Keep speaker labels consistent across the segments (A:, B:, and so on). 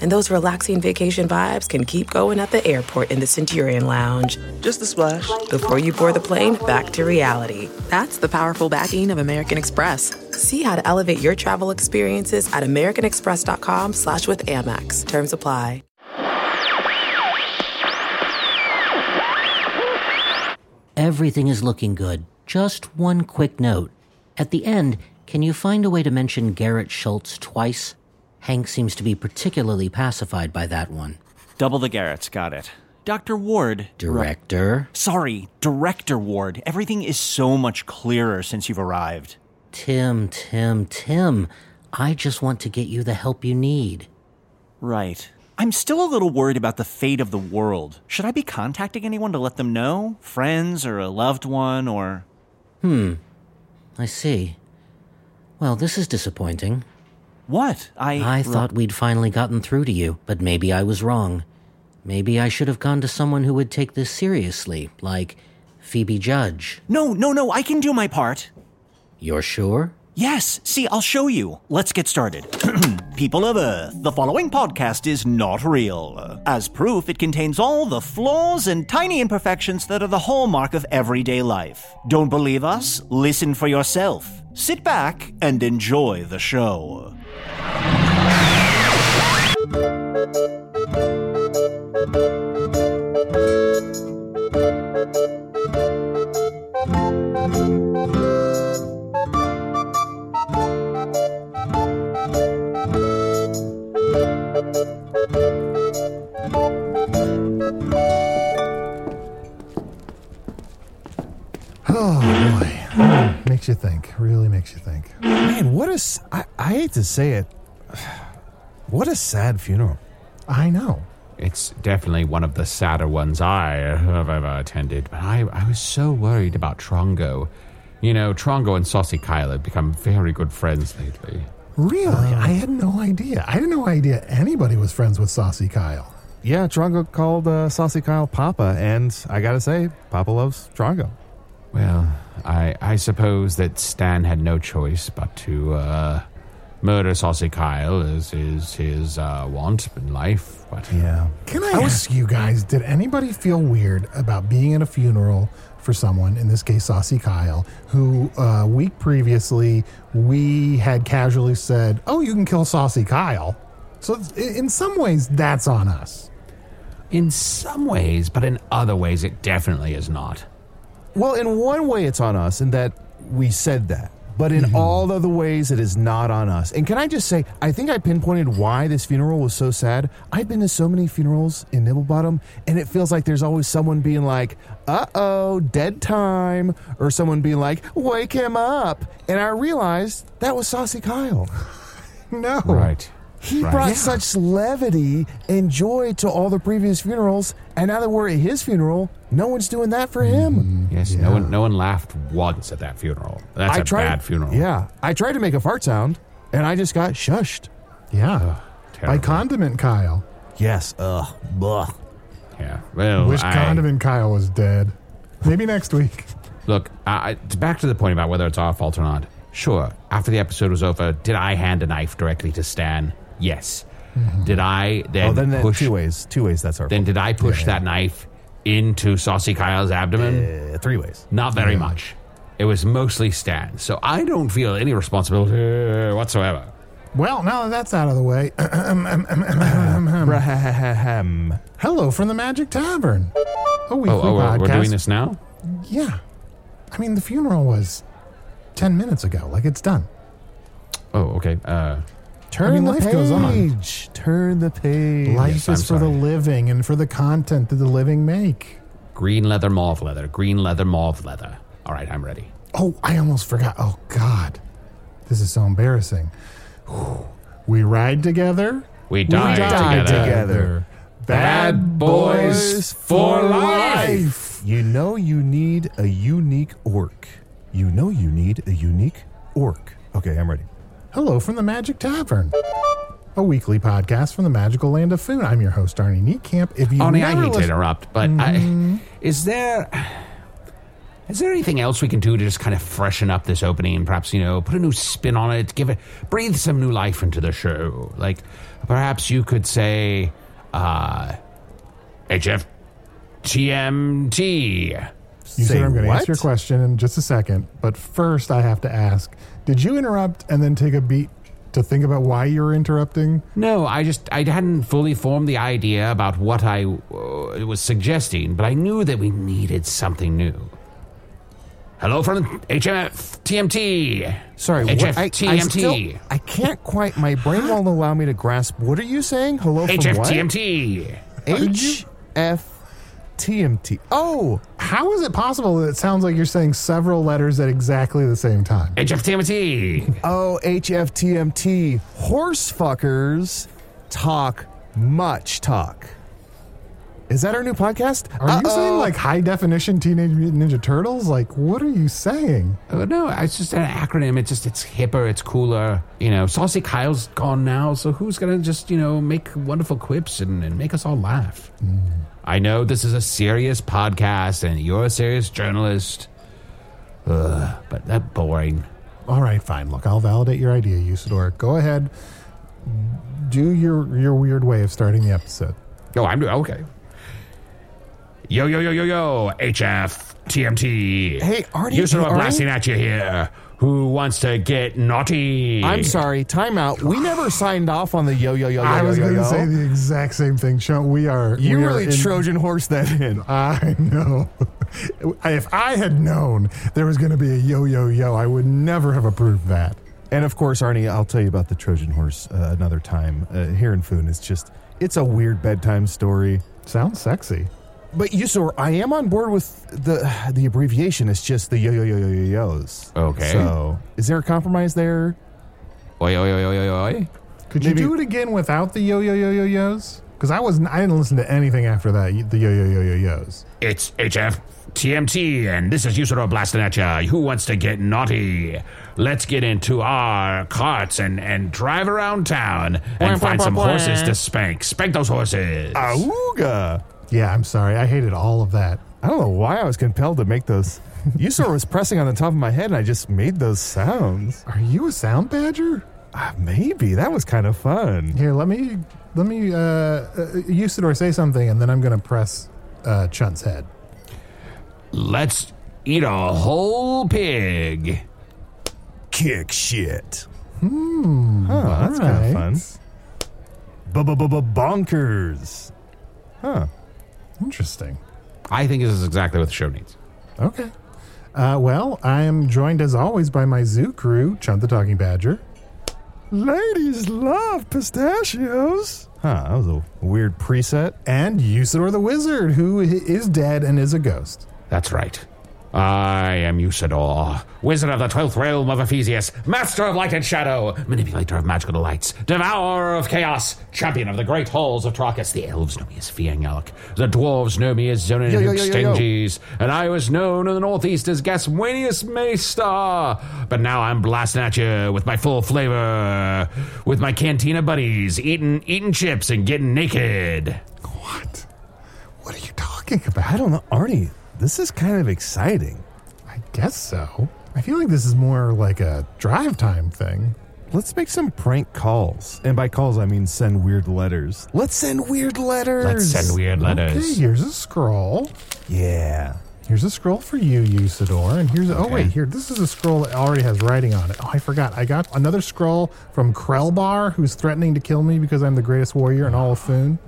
A: And those relaxing vacation vibes can keep going at the airport in the Centurion Lounge.
B: Just a splash.
A: Before you board the plane, back to reality. That's the powerful backing of American Express. See how to elevate your travel experiences at americanexpress.com slash with Amex. Terms apply.
C: Everything is looking good. Just one quick note. At the end, can you find a way to mention Garrett Schultz twice? Hank seems to be particularly pacified by that one.
D: Double the Garretts, got it. Dr. Ward.
C: Director?
D: Sorry, Director Ward. Everything is so much clearer since you've arrived.
C: Tim, Tim, Tim. I just want to get you the help you need.
D: Right. I'm still a little worried about the fate of the world. Should I be contacting anyone to let them know? Friends or a loved one or.
C: Hmm. I see. Well, this is disappointing.
D: What? I.
C: I thought we'd finally gotten through to you, but maybe I was wrong. Maybe I should have gone to someone who would take this seriously, like Phoebe Judge.
D: No, no, no, I can do my part.
C: You're sure?
D: Yes, see, I'll show you. Let's get started. People of Earth, the following podcast is not real. As proof, it contains all the flaws and tiny imperfections that are the hallmark of everyday life. Don't believe us? Listen for yourself. Sit back and enjoy the show.
E: Oh boy, makes you think. Really makes you think.
F: Man, what a. s- I, I hate to say it. What a sad funeral.
E: I know.
G: It's definitely one of the sadder ones I have ever attended, but I, I was so worried about Trongo. You know, Trongo and Saucy Kyle have become very good friends lately.
E: Really, I had no idea. I had no idea anybody was friends with Saucy Kyle.
F: Yeah, Trongo called uh, Saucy Kyle Papa, and I gotta say, Papa loves Trongo.
G: Well, I I suppose that Stan had no choice but to uh, murder Saucy Kyle as is his uh, want in life. But
F: Yeah.
E: Can I, ask you guys, did anybody feel weird about being at a funeral for someone, in this case Saucy Kyle, who uh, a week previously we had casually said, oh, you can kill Saucy Kyle. So it's- i- in some ways, that's on us.
G: in some ways, but in other ways, it definitely is not.
F: Well, in one way, it's on us in that we said that. But in all other ways, it is not on us. And can I just say, I think I pinpointed why this funeral was so sad. I've been to so many funerals in Nibblebottom, and it feels like there's always someone being like, uh oh, dead time, or someone being like, wake him up. And I realized that was Saucy Kyle.
E: No.
G: Right.
F: He
G: Right.
F: brought
G: Yeah.
F: such levity and joy to all the previous funerals, and now that we're at his funeral, no one's doing that for him. Mm-hmm.
G: Yes, no one no one laughed once at that funeral. That's
F: I
G: a
F: tried,
G: bad funeral.
F: Yeah, I tried to make a fart sound, and I just got shushed.
E: Yeah. By
G: Terrible.
E: Condiment Kyle.
F: Yes, ugh, blah.
G: Yeah. Well,
E: Wish
G: I-
E: Condiment Kyle was dead. Maybe next week.
G: Look, I, I- back to the point about whether it's our fault or not. Sure, after the episode was over, did I hand a knife directly to Stan? Yes. Mm-hmm. Did I then,
F: oh, then that,
G: push?
F: two ways. Two ways. That's our
G: Then
F: fault.
G: did I push
E: Yeah.
G: that knife into Saucy Kyle's abdomen?
F: Uh, three ways.
G: Not very much. It was mostly Stan, so I don't feel any responsibility whatsoever.
E: Well, now that that's out of the way, hello from the Magic Tavern. A weekly
G: Oh, oh,
E: podcast.
G: we're doing this now?
E: Yeah. I mean, the funeral was 10 minutes ago. Like, it's done.
G: Oh, okay. Uh,
F: Turn
E: I mean,
F: the
E: life
F: page.
E: goes on.
F: Turn the page.
E: Life
G: Yes,
E: is
G: I'm
E: for the living and for the content that the living make.
G: green leather, mauve leather. Green leather, mauve leather. All right, I'm ready.
E: Oh, I almost forgot. Oh, God. This is so embarrassing. We ride together.
G: We died,
F: die
G: together.
F: together.
G: Bad boys for life.
F: You know you need a unique orc. You know you need a unique orc. Okay, I'm ready.
E: Hello from the Magic Tavern. A weekly podcast from the magical land of Foon. I'm your host, Arnie Niekamp. If you
G: Arnie, I
E: never
G: hate to
E: listen-
G: interrupt, but I, is there is there anything else we can do to just kind of freshen up this opening and perhaps you know put a new spin on it, give it breathe some new life into the show? Like perhaps you could say, uh, HF TMT.
E: You
F: Say
E: said I'm going to
F: what?
E: answer your question in just a second, but first I have to ask: Did you interrupt and then take a beat to think about why you're interrupting?
G: No, I just I hadn't fully formed the idea about what I uh, was suggesting, but I knew that we needed something new. Hello from HMF TMT.
F: Sorry, what, I, I,
G: HFTMT.
F: still, I can't quite. My brain won't allow me to grasp. What are you saying? Hello from what?
G: HFTMT.
F: H F T M T. Oh,
E: How is it possible that it sounds like you're saying several letters at exactly the same time?
G: HFTMT.
F: oh, H F T M T. Horse fuckers talk much talk. Is that our new podcast?
E: Are you saying like high definition Teenage Mutant Ninja Turtles? Like, what are you saying?
G: Uh, no, it's just an acronym. It's just it's hipper, it's cooler. You know, Saucy Kyle's gone now, so who's gonna just you know make wonderful quips and, and make us all laugh? I know this is a serious podcast, and you're a serious journalist. Ugh, but that boring.
E: All right, fine. Look, I'll validate your idea, Usidore. Go ahead. Do your your weird way of starting the episode.
G: Oh, I'm doing okay. Yo yo yo yo yo, HF TMT.
F: Hey, Artie,
G: you sort of
F: Artie?
G: blasting at you here. Who wants to get naughty?
F: I'm sorry. Time out. We never signed off on the yo yo yo yo
E: I was going to say the exact same thing. Sean, we are.
F: you
E: we are
F: really
E: in-
F: Trojan horse that in.
E: I know. if I had known there was going to be a yo yo yo, I would never have approved that.
F: And of course, Arnie, I'll tell you about the Trojan horse uh, another time. Uh, here in Foon, it's just it's a weird bedtime story.
E: Sounds sexy.
F: But you, so I am on board with the the abbreviation. It's just the yo yo yo yo yo yos.
G: Okay.
F: So is there a compromise there?
G: Oi oi oi oi oi oi.
E: Could
F: Maybe-
E: you do it again without the yo yo yo yo yos? Because I wasn't. I didn't listen to anything after that. The yo yo yo yo yos.
G: It's HF TMT, and this is Usidore blasting at ya. Who wants to get naughty? Let's get into our carts and, and drive around town and find some horses to spank. Spank those horses.
F: Auga!
E: Yeah, I'm sorry. I hated all of that.
F: I don't know why I was compelled to make those. Usidore was pressing on the top of my head, and I just made those sounds.
E: Are you a sound badger?
F: Ah, maybe that was kind of fun.
E: Here, let me let me uh, uh Usidore say something, and then I'm going to press uh, Chunt's head.
G: Let's eat a whole pig.
F: Kick shit. Hmm. Huh, that's kind
E: right.
F: of fun. Bonkers. Huh.
E: Interesting.
G: I think this is exactly what the show needs.
E: Okay. Uh, well, I am joined as always by my zoo crew, Chunt the Talking Badger.
F: Ladies love pistachios. Huh, that was a weird preset.
E: and Usidore the Wizard, who is dead and is a ghost.
G: That's right. I am Usidore, wizard of the twelfth realm of Ephysius, master of light and shadow, manipulator of magical delights, devourer of chaos, champion of the great halls of Terr'akkas. The elves know me as Fi'ang Yalok, the dwarves know me as Zonin
F: yo, yo.
G: And I was known in the northeast as Gaismunēnas Meisteris. But now I'm blasting at you with my full flavor, with my cantina buddies, eating eating chips and getting naked.
E: What? What are you talking about?
F: I don't know, Arnie. This is kind of exciting.
E: I guess so. I feel like this is more like a drive time thing.
F: Let's make some prank calls. And by calls, I mean send weird letters. Let's send weird letters.
G: Let's send weird letters.
E: Okay, here's a scroll.
F: Yeah.
E: Here's a scroll for you, Usidore. And here's oh
G: Okay.
E: wait, here this is a scroll that already has writing on it. Oh, I forgot. I got another scroll from Krellbar, who's threatening to kill me because I'm the greatest warrior in all of Foon.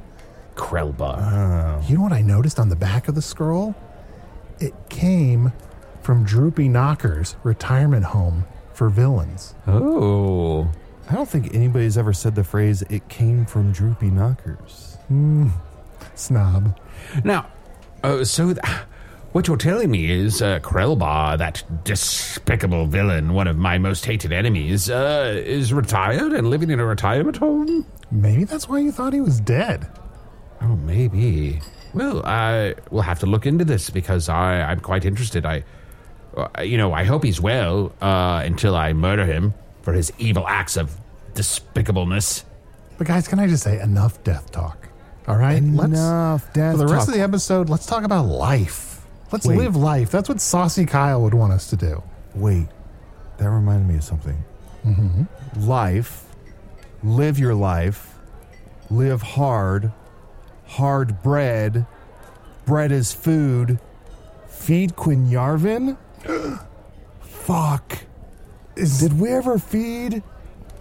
G: Krellbar. Oh.
E: You know what I noticed on the back of the scroll? It came from Droopy Knocker's retirement home for villains.
G: oh.
F: I don't think anybody's ever said the phrase, it came from Droopy Knockers.
E: Snob.
G: Now, uh, so th- what you're telling me is uh, Krellbar, that despicable villain, one of my most hated enemies, uh, is retired and living in a retirement home?
E: Maybe that's why you thought he was dead.
G: Oh, maybe. Well, I will have to look into this because I, I'm quite interested. I, uh, you know, I hope he's well uh, until I murder him for his evil acts of despicableness.
E: But guys, can I just say enough death talk? All right,
F: Enough death talk
E: For the rest
F: talk.
E: of the episode, let's talk about life. Let's
F: Wait.
E: live life. That's what Saucy Kyle would want us to do.
F: Wait, that reminded me of something. Life, live your life, live hard, hard bread, bread is food, feed Quen'yarvin? Fuck.
E: Is
F: Did we ever feed?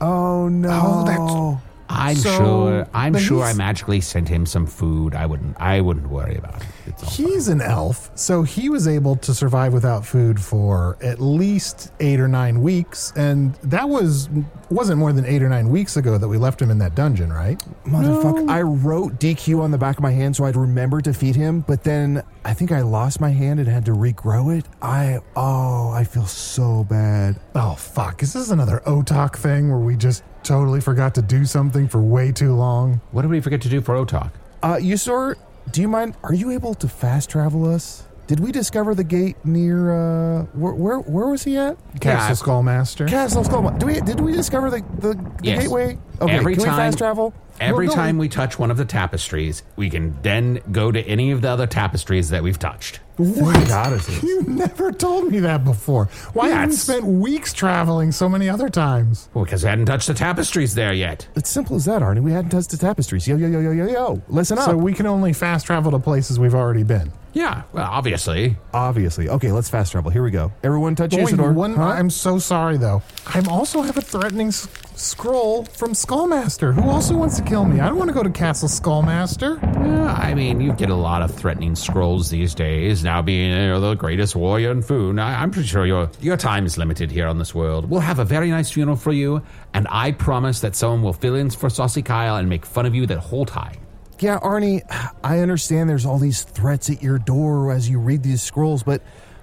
F: Oh no.
E: Oh, that's-
G: I'm
E: So,
G: sure. I'm sure I magically sent him some food. I wouldn't. I wouldn't worry about it. It's all fine.
E: He's an elf, so he was able to survive without food for at least eight or nine weeks, and that was wasn't more than eight or nine weeks ago that we left him in that dungeon, right?
F: Motherfucker. I wrote DQ on the back of my hand so I'd remember to feed him, but then I think I lost my hand and had to regrow it. I, oh, I feel so bad.
E: Oh fuck! Is this another OTOC thing where we just totally forgot to do something for way too long?
G: What did we forget to do for OTOC?
F: Uh, Usidore, do you mind? Are you able to fast travel us? Did we discover the gate near, uh, where, where, where was he at?
E: Castle Skullmaster.
F: Castle Skull. Do we, did we discover the, the, the
G: Yes.
F: gateway? Okay,
G: Every
F: can we
G: time-
F: fast travel?
G: Every
E: Well, no,
G: time
E: we-
G: we touch one of the tapestries, we can then go to any of the other tapestries that we've touched.
F: Thank goddesses.
E: You never told me that before. Why haven't we spent weeks traveling so many other times?
G: Well, because we hadn't touched the tapestries there yet.
F: It's simple as that, Arnie. We hadn't touched the tapestries. Yo, yo, yo, yo, yo, yo. Listen up.
E: So we can only fast travel to places we've already been.
G: Yeah, well, obviously.
F: Obviously. Okay, let's fast travel. Here we go. Everyone touch Usidore.
E: one,
F: Huh?
E: I'm so sorry though. I also have a threatening scroll from Skullmaster, who also wants to kill me. I don't want to go to Castle Skullmaster.
G: Yeah, I mean, you get a lot of threatening scrolls these days. Now being you know, the greatest warrior in Foon, I, I'm pretty sure your your time is limited here on this world. We'll have a very nice funeral for you, and I promise that someone will fill in for Saucy Kyle and make fun of you that whole time.
F: Yeah, Arnie, I understand there's all these threats at your door as you read these scrolls, but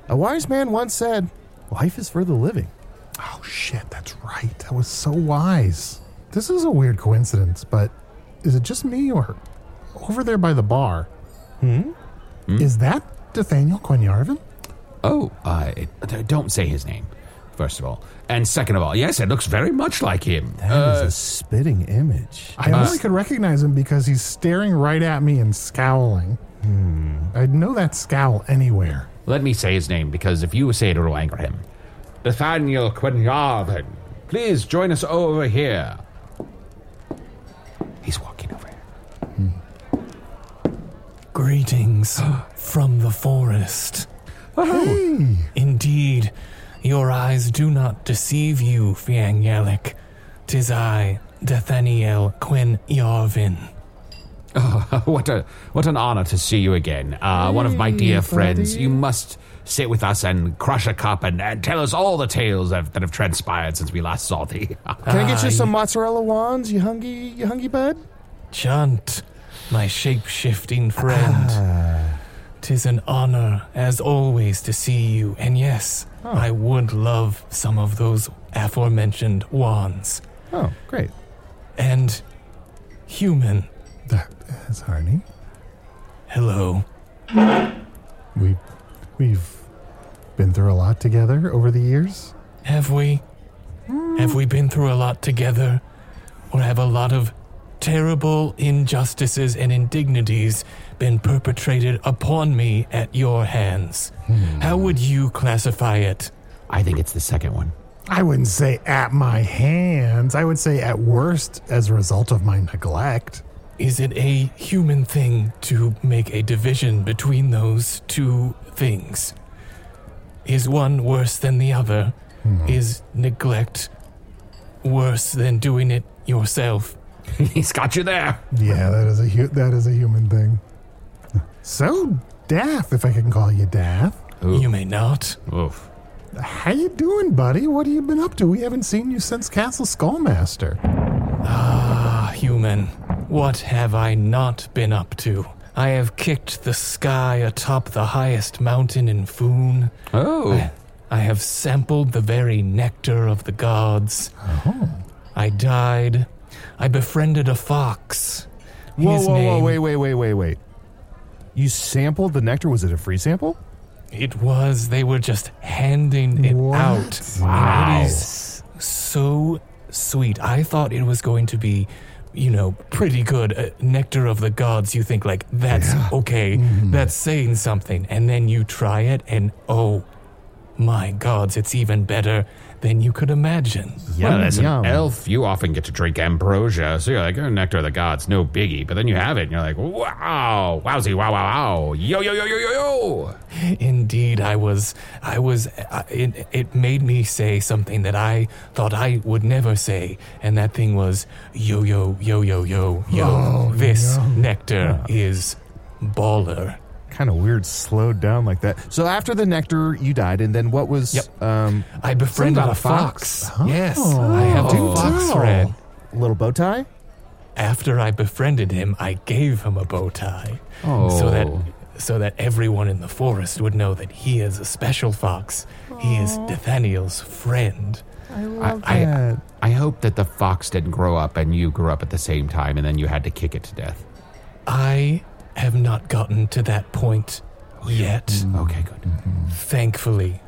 F: a wise man once said, life is for the living.
E: Oh shit, that's right. That was so wise. This is a weird coincidence, but is it just me or over there by the bar? Hmm? Is that D'athaniel Quen'yarvin?
G: Oh, uh, it- don't say his name, first of all. And second of all, yes, it looks very much like him.
F: That is
G: Uh,
F: a spitting image.
E: I only could recognize him because he's staring right at me and scowling. I'd know that scowl anywhere.
G: let me say his name, because if you say it, it'll anger him. D'athaniel Quen'yarvin, please join us over here. He's walking over here.
B: Greetings from the forest. Hey, Indeed, your eyes do not deceive you, Fi'ang Yalok. Tis I, Nathaniel Quinn Yarvin.
G: what a what an honor to see you again. Uh, one of my dear friends. You must sit with us and crush a cup and, and tell us all the tales that, that have transpired since we last saw thee.
F: Can I get you
B: Ah,
F: some mozzarella wands, you hungry, you hungry bud?
B: Chunt, my shape shifting friend. Tis an honor, as always, to see you, and yes, I would love some of those aforementioned wands.
F: Oh, great.
B: And human,
E: That is Arnie.
B: hello.
E: We, we've been through a lot together over the years.
B: Have we? Have we been through a lot together? Or have a lot of terrible injustices and indignities been perpetrated upon me at your hands? Hmm. How would you classify it?
G: I think it's the second one.
E: I wouldn't say at my hands. I would say at worst as a result of my neglect.
B: Is it a human thing to make a division between those two things? Is one worse than the other? Is neglect worse than doing it yourself?
G: He's got you there.
E: Yeah, that is a hu- that is a human thing. So, Daff, if I can call you Daff,
B: You may not.
G: Oof.
E: how you doing, buddy? What have you been up to? We haven't seen you since Castle Skullmaster.
B: Ah, human, what have I not been up to? I have kicked the sky atop the highest mountain in Foon.
G: Oh.
B: I have sampled the very nectar of the gods. Oh. I died. I befriended a fox.
F: Whoa,
B: His
F: whoa, whoa!
B: name-
F: Wait, wait, wait, wait, wait. You sampled the nectar? Was it a free sample?
B: It was. They were just handing it
E: What?
B: out.
G: Wow.
B: It is so sweet. I thought it was going to be, you know, pretty good. Uh, nectar of the gods. You think, like, that's okay. That's saying something. And then you try it, and oh my gods, it's even better than you could imagine.
G: Well, as an
F: yum.
G: elf, you often get to drink ambrosia, so you're like, oh, nectar of the gods, no biggie. But then you have it, and you're like, wow, wowsy, wow, wow, wow, yo, yo, yo, yo, yo, yo.
B: Indeed, I was. I was. I, it, it made me say something that I thought I would never say, and that thing was yo yo yo yo yo yo.
E: Oh,
B: this
E: no.
B: nectar is baller.
F: Kind of weird, slowed down like that. So after the nectar, you died, and then what was?
B: Yep.
F: Um,
B: I befriended a
E: a fox.
B: fox. Yes, I have
G: Oh.
B: a fox
E: tell.
B: friend.
F: little bow tie.
B: After I befriended him, I gave him a bow tie,
G: Oh.
B: so that so that everyone in the forest would know that he is a special fox. He is D'athaniel's friend.
F: I love
G: I,
F: that.
G: I hope that the fox didn't grow up and you grew up at the same time, and then you had to kick it to death.
B: I have not gotten to that point yet,
G: Okay, good.
B: thankfully.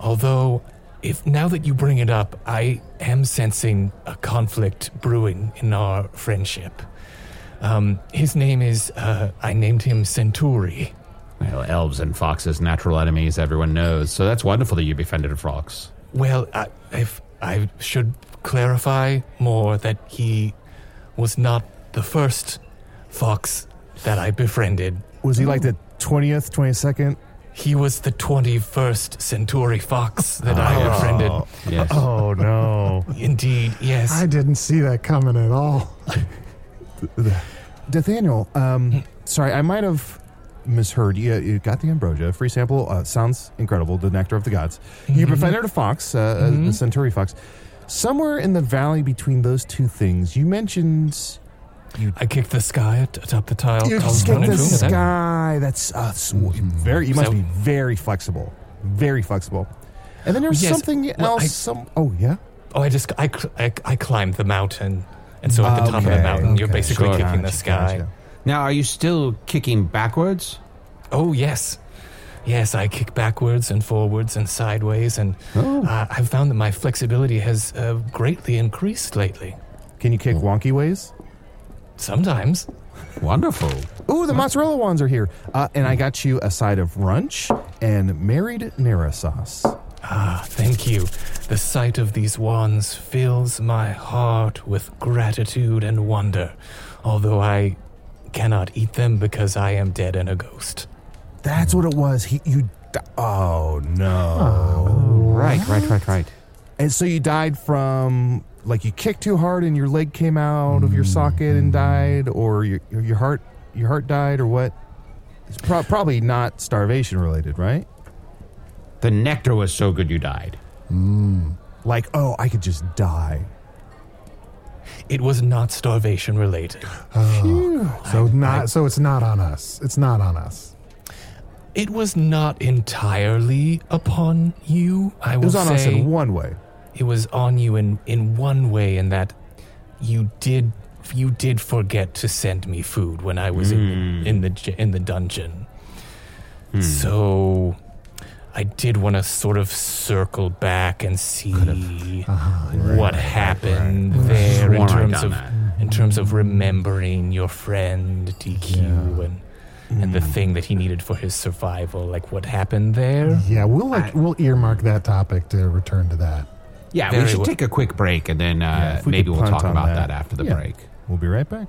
B: Although, if now that you bring it up, I am sensing a conflict brewing in our friendship. Um, his name is, uh, I named him Centauri.
G: Well, elves and foxes, natural enemies, everyone knows. So that's wonderful that you befriended a fox.
B: Well, I, if I should clarify more that he was not the first fox that I befriended.
F: Was he like the twentieth, twenty second?
B: He was the 21st Centauri fox that I befriended.
G: Yes.
F: Oh no,
B: Indeed, yes.
E: I didn't see that coming at all.
F: D'athaniel. Um, sorry, I might have misheard. You, you got the ambrosia, free sample. Uh, sounds incredible. The nectar of the gods. You befriended a fox, uh, a- a centauri fox. Somewhere in the valley between those two things, you mentioned
B: I kicked the sky at- atop the tile.
F: you
B: tile
F: just
B: tile
F: get the
B: room, that-
F: sky. That's uh, s- very. You must
B: So-
F: be very flexible. Very flexible. And then there's
B: Yes,
F: something
B: well,
F: else.
B: I-
F: some. Oh yeah.
B: Oh, I just I, cl- I, I climbed the mountain, and so at the top of the
F: Okay,
B: mountain, you're
F: okay.
B: basically
G: Sure.
B: kicking the
F: Gotcha,
B: sky.
F: gotcha.
G: Now, are you still kicking backwards?
B: Oh yes, yes. I kick backwards and forwards and sideways, and
F: Oh.
B: uh, I've found that my flexibility has uh, greatly increased lately.
F: Can you kick wonky ways?
B: Sometimes.
G: Wonderful.
F: Ooh, the mozzarella wands are here. Uh, and I got you a side of runch and marinara sauce.
B: Ah, thank you. The sight of these wands fills my heart with gratitude and wonder, although I cannot eat them because I am dead and a ghost.
F: That's what it was. He, you. di- Oh no!
G: Right, right, right, right.
F: And so you died from like you kicked too hard and your leg came out of your socket and mm. died, or your your heart your heart died, or what? It's pro- probably not starvation related, right?
G: The nectar was so good you died. Mm.
F: Like, oh, I could just die.
B: It was not starvation related. Oh.
E: So not so it's not on us. It's not on us.
B: It was not entirely upon you, I
F: It was on us
B: say.
F: in one way.
B: It was on you in, in one way in that you did you did forget to send me food when I was in in the in the dungeon. So I did want to sort of circle back and see uh-huh, what happened there in terms of
G: that.
B: in terms of remembering your friend DQ and and the thing that he needed for his survival, like what happened there.
E: Yeah, we'll like we'll earmark that topic to return to that.
G: Yeah,
B: Very
G: we should
B: well.
G: take a quick break and then
F: Yeah,
G: uh,
F: if we
G: maybe
F: could
G: we'll
F: punt
G: talk
F: on
G: about
F: that.
G: that, after the
F: Yeah.
G: break.
F: We'll be right back.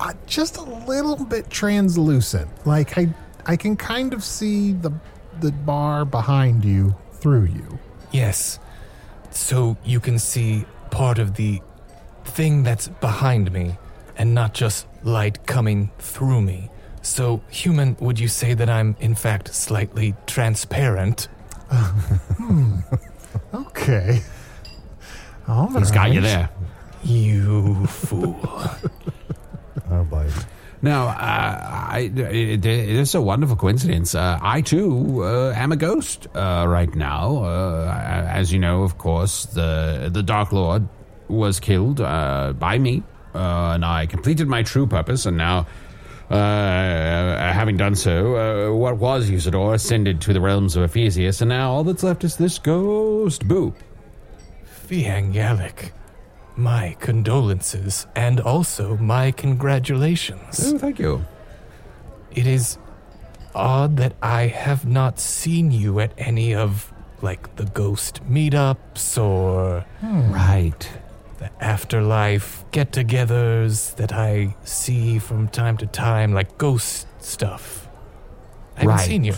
E: uh, just a little bit translucent. Like I, I can kind of see the the bar behind you through you.
B: Yes. So you can see part of the thing that's behind me and not just light coming through me. So, human, would you say that I'm in fact slightly transparent?
E: Hmm. Okay. All
G: He's got you there.
B: You fool.
F: Oh, boy.
G: Now, uh, I, it, it is a wonderful coincidence. Uh, I too uh, am a ghost uh, right now. Uh, as you know, of course, the the Dark Lord was killed uh, by me, uh, and I completed my true purpose. And now, uh, having done so, uh, what was Usidore ascended to the realms of Ephysius, and now all that's left is this ghost. Boo.
B: Fi'ang Yalok. My condolences and also my congratulations.
G: Oh, thank you.
B: It is odd that I have not seen you at any of, like, the ghost meetups or hmm.
G: Right.
B: the afterlife get togethers that I see from time to time, like ghost stuff. I haven't
G: Right.
B: seen you.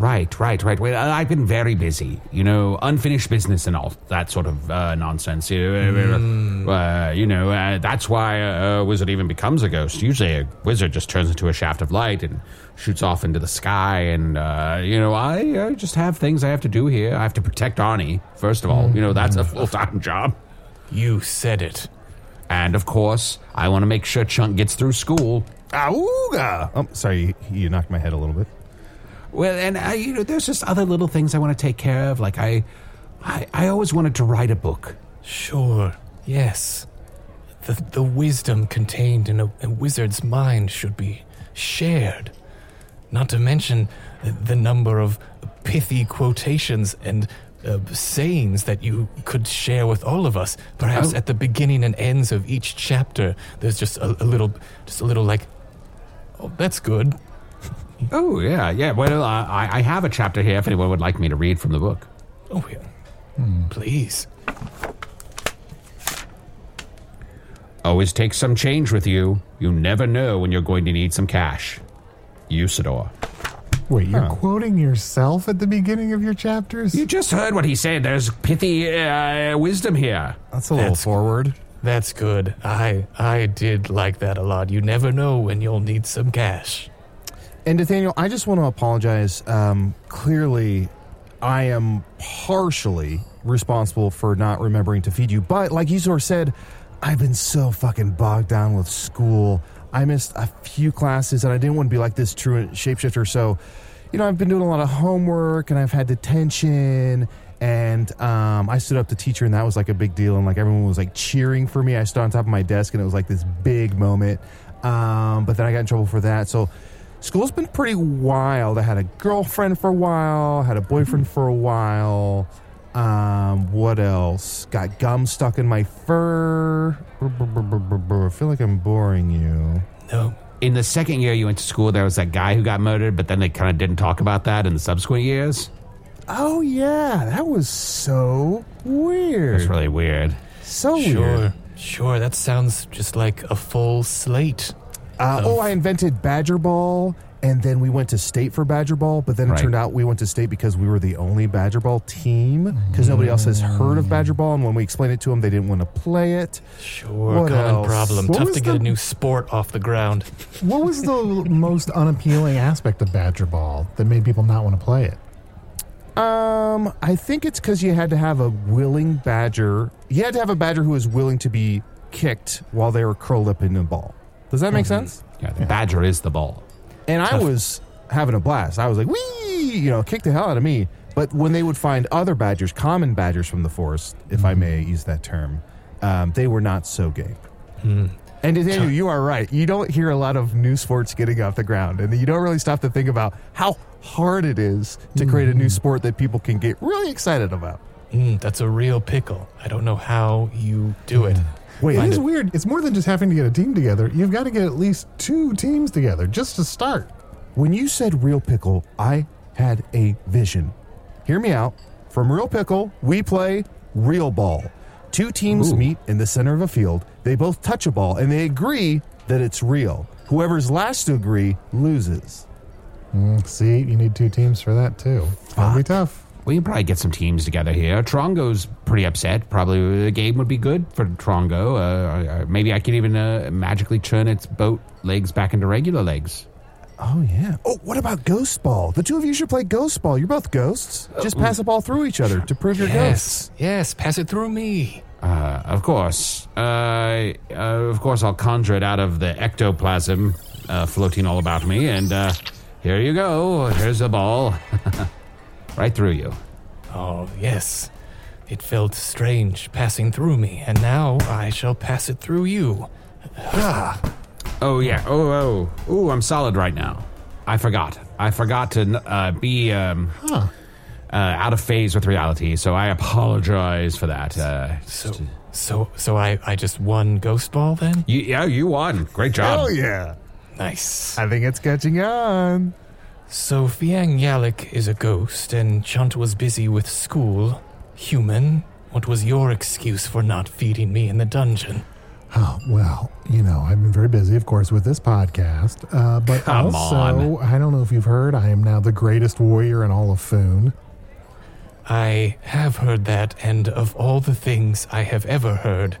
G: Right, right, right. Well, I- I've been very busy. You know, unfinished business and all that sort of uh, nonsense. You know, uh, you know uh, that's why a, a wizard even becomes a ghost. Usually, a wizard just turns into a shaft of light and shoots off into the sky. And uh, you know, I, I just have things I have to do here. I have to protect Arnie. First of all, you know, that's a full time job.
B: You said it.
G: And of course, I want to make sure Chunt gets through school.
F: Auga! Oh, sorry, you, you knocked my head a little bit.
G: Well, and uh, you know, there's just other little things I want to take care of. Like I, I, I always wanted to write a book.
B: Sure, yes. The, the wisdom contained in a, a wizard's mind should be shared. Not to mention the, the number of pithy quotations and uh, sayings that you could share with all of us. Perhaps
G: Oh.
B: at the beginning and ends of each chapter, there's just a, a little, just a little like, oh, that's good.
G: Oh yeah, yeah. Well, uh, I, I have a chapter here if anyone would like me to read from the book.
B: Oh, yeah. Please.
G: Always take some change with you. You never know when you're going to need some cash. Usidore.
E: Wait, you're quoting yourself at the beginning of your chapters?
G: You just heard what he said. There's pithy uh, wisdom here.
F: That's a little
B: That's-
F: forward.
B: That's good. I I did like that a lot. You never know when you'll need some cash.
F: And D'athaniel, I just want to apologize. Um, clearly, I am partially responsible for not remembering to feed you. But like Usidore said, I've been so fucking bogged down with school. I missed a few classes, and I didn't want to be like this true shapeshifter. So, you know, I've been doing a lot of homework, and I've had detention. And um, I stood up to teacher, and that was like a big deal. And like everyone was like cheering for me. I stood on top of my desk, and it was like this big moment. Um, but then I got in trouble for that. So school's been pretty wild. I had a girlfriend for a while, had a boyfriend for a while. Um, what else? Got gum stuck in my fur. Brr, brr, brr, brr, brr, brr. I feel like I'm boring you.
B: No.
G: In the second year you went to school, there was that guy who got murdered, but then they kind of didn't talk about that in the subsequent years.
F: Oh yeah, that was so weird.
G: It's really weird.
F: So
B: Sure,
F: weird.
B: sure. That sounds just like a full slate.
F: Uh, oh, I invented Badger Ball, and then we went to state for Badger Ball. But then it
G: Right.
F: turned out we went to state because we were the only Badger Ball team because nobody else has heard of Badger Ball. And when we explained it to them, they didn't want to play it.
B: Sure,
F: What
B: common
F: else?
B: problem.
E: What
B: Tough
E: was
B: to get
E: the-
B: a new sport off the ground.
E: What was the most unappealing aspect of Badger Ball that made people not want to play it?
F: Um, I think it's because you had to have a willing badger. You had to have a badger who was willing to be kicked while they were curled up in a ball. Does that make sense?
G: Yeah, the badger is the ball.
F: And I was having a blast. I was like, wee, you know, kick the hell out of me. But when they would find other badgers, common badgers from the forest, if I may use that term, um, they were not so game. And D'athaniel, you are right. You don't hear a lot of new sports getting off the ground, and you don't really stop to think about how hard it is to create a new sport that people can get really excited about.
B: Mm, that's a real pickle. I don't know how you do it.
F: Wait,
E: It is
B: it-
E: weird. It's more than just having to get a team together. You've got to get at least two teams together just to start.
F: When you said real pickle, I had a vision. Hear me out. From real pickle, we play real ball. Two teams
G: Ooh.
F: meet in the center of a field. They both touch a ball and they agree that it's real. Whoever's last to agree loses.
E: Mm, see, you need two teams for that too. That'll be tough.
G: We can probably get some teams together here. Trongo's pretty upset. Probably the game would be good for Trongo. Uh, uh, maybe I could even uh, magically turn its boat legs back into regular legs.
F: Oh, yeah. Oh, what about Ghost Ball? The two of you should play Ghost Ball. You're both ghosts. Just pass a ball through each other to prove you're ghosts.
B: Yes, yes. Pass it through me.
G: Uh, of course. Uh, uh, of course, I'll conjure it out of the ectoplasm uh, floating all about me, and uh, here you go. Here's the ball. right through you.
B: Oh, yes. It felt strange passing through me, and now I shall pass it through you. Ah.
G: Oh, yeah. Oh, oh. Ooh, I'm solid right now. I forgot. I forgot to uh, be um, uh, out of phase with reality, so I apologize for that. Uh,
B: So, so, so I, I just won Ghost Ball then?
G: you, yeah, you won. Great job.
F: Hell yeah.
B: Nice.
F: I think it's catching on.
B: So Fi'ang Yalok is a ghost, and Chunt was busy with school. Human, what was your excuse for not feeding me in the dungeon?
E: Oh, well, you know, I've been very busy, of course, with this podcast. Uh, but
G: Come
E: also,
G: on.
E: I don't know if you've heard, I am now the greatest warrior in all of Foon.
B: I have heard that, and of all the things I have ever heard,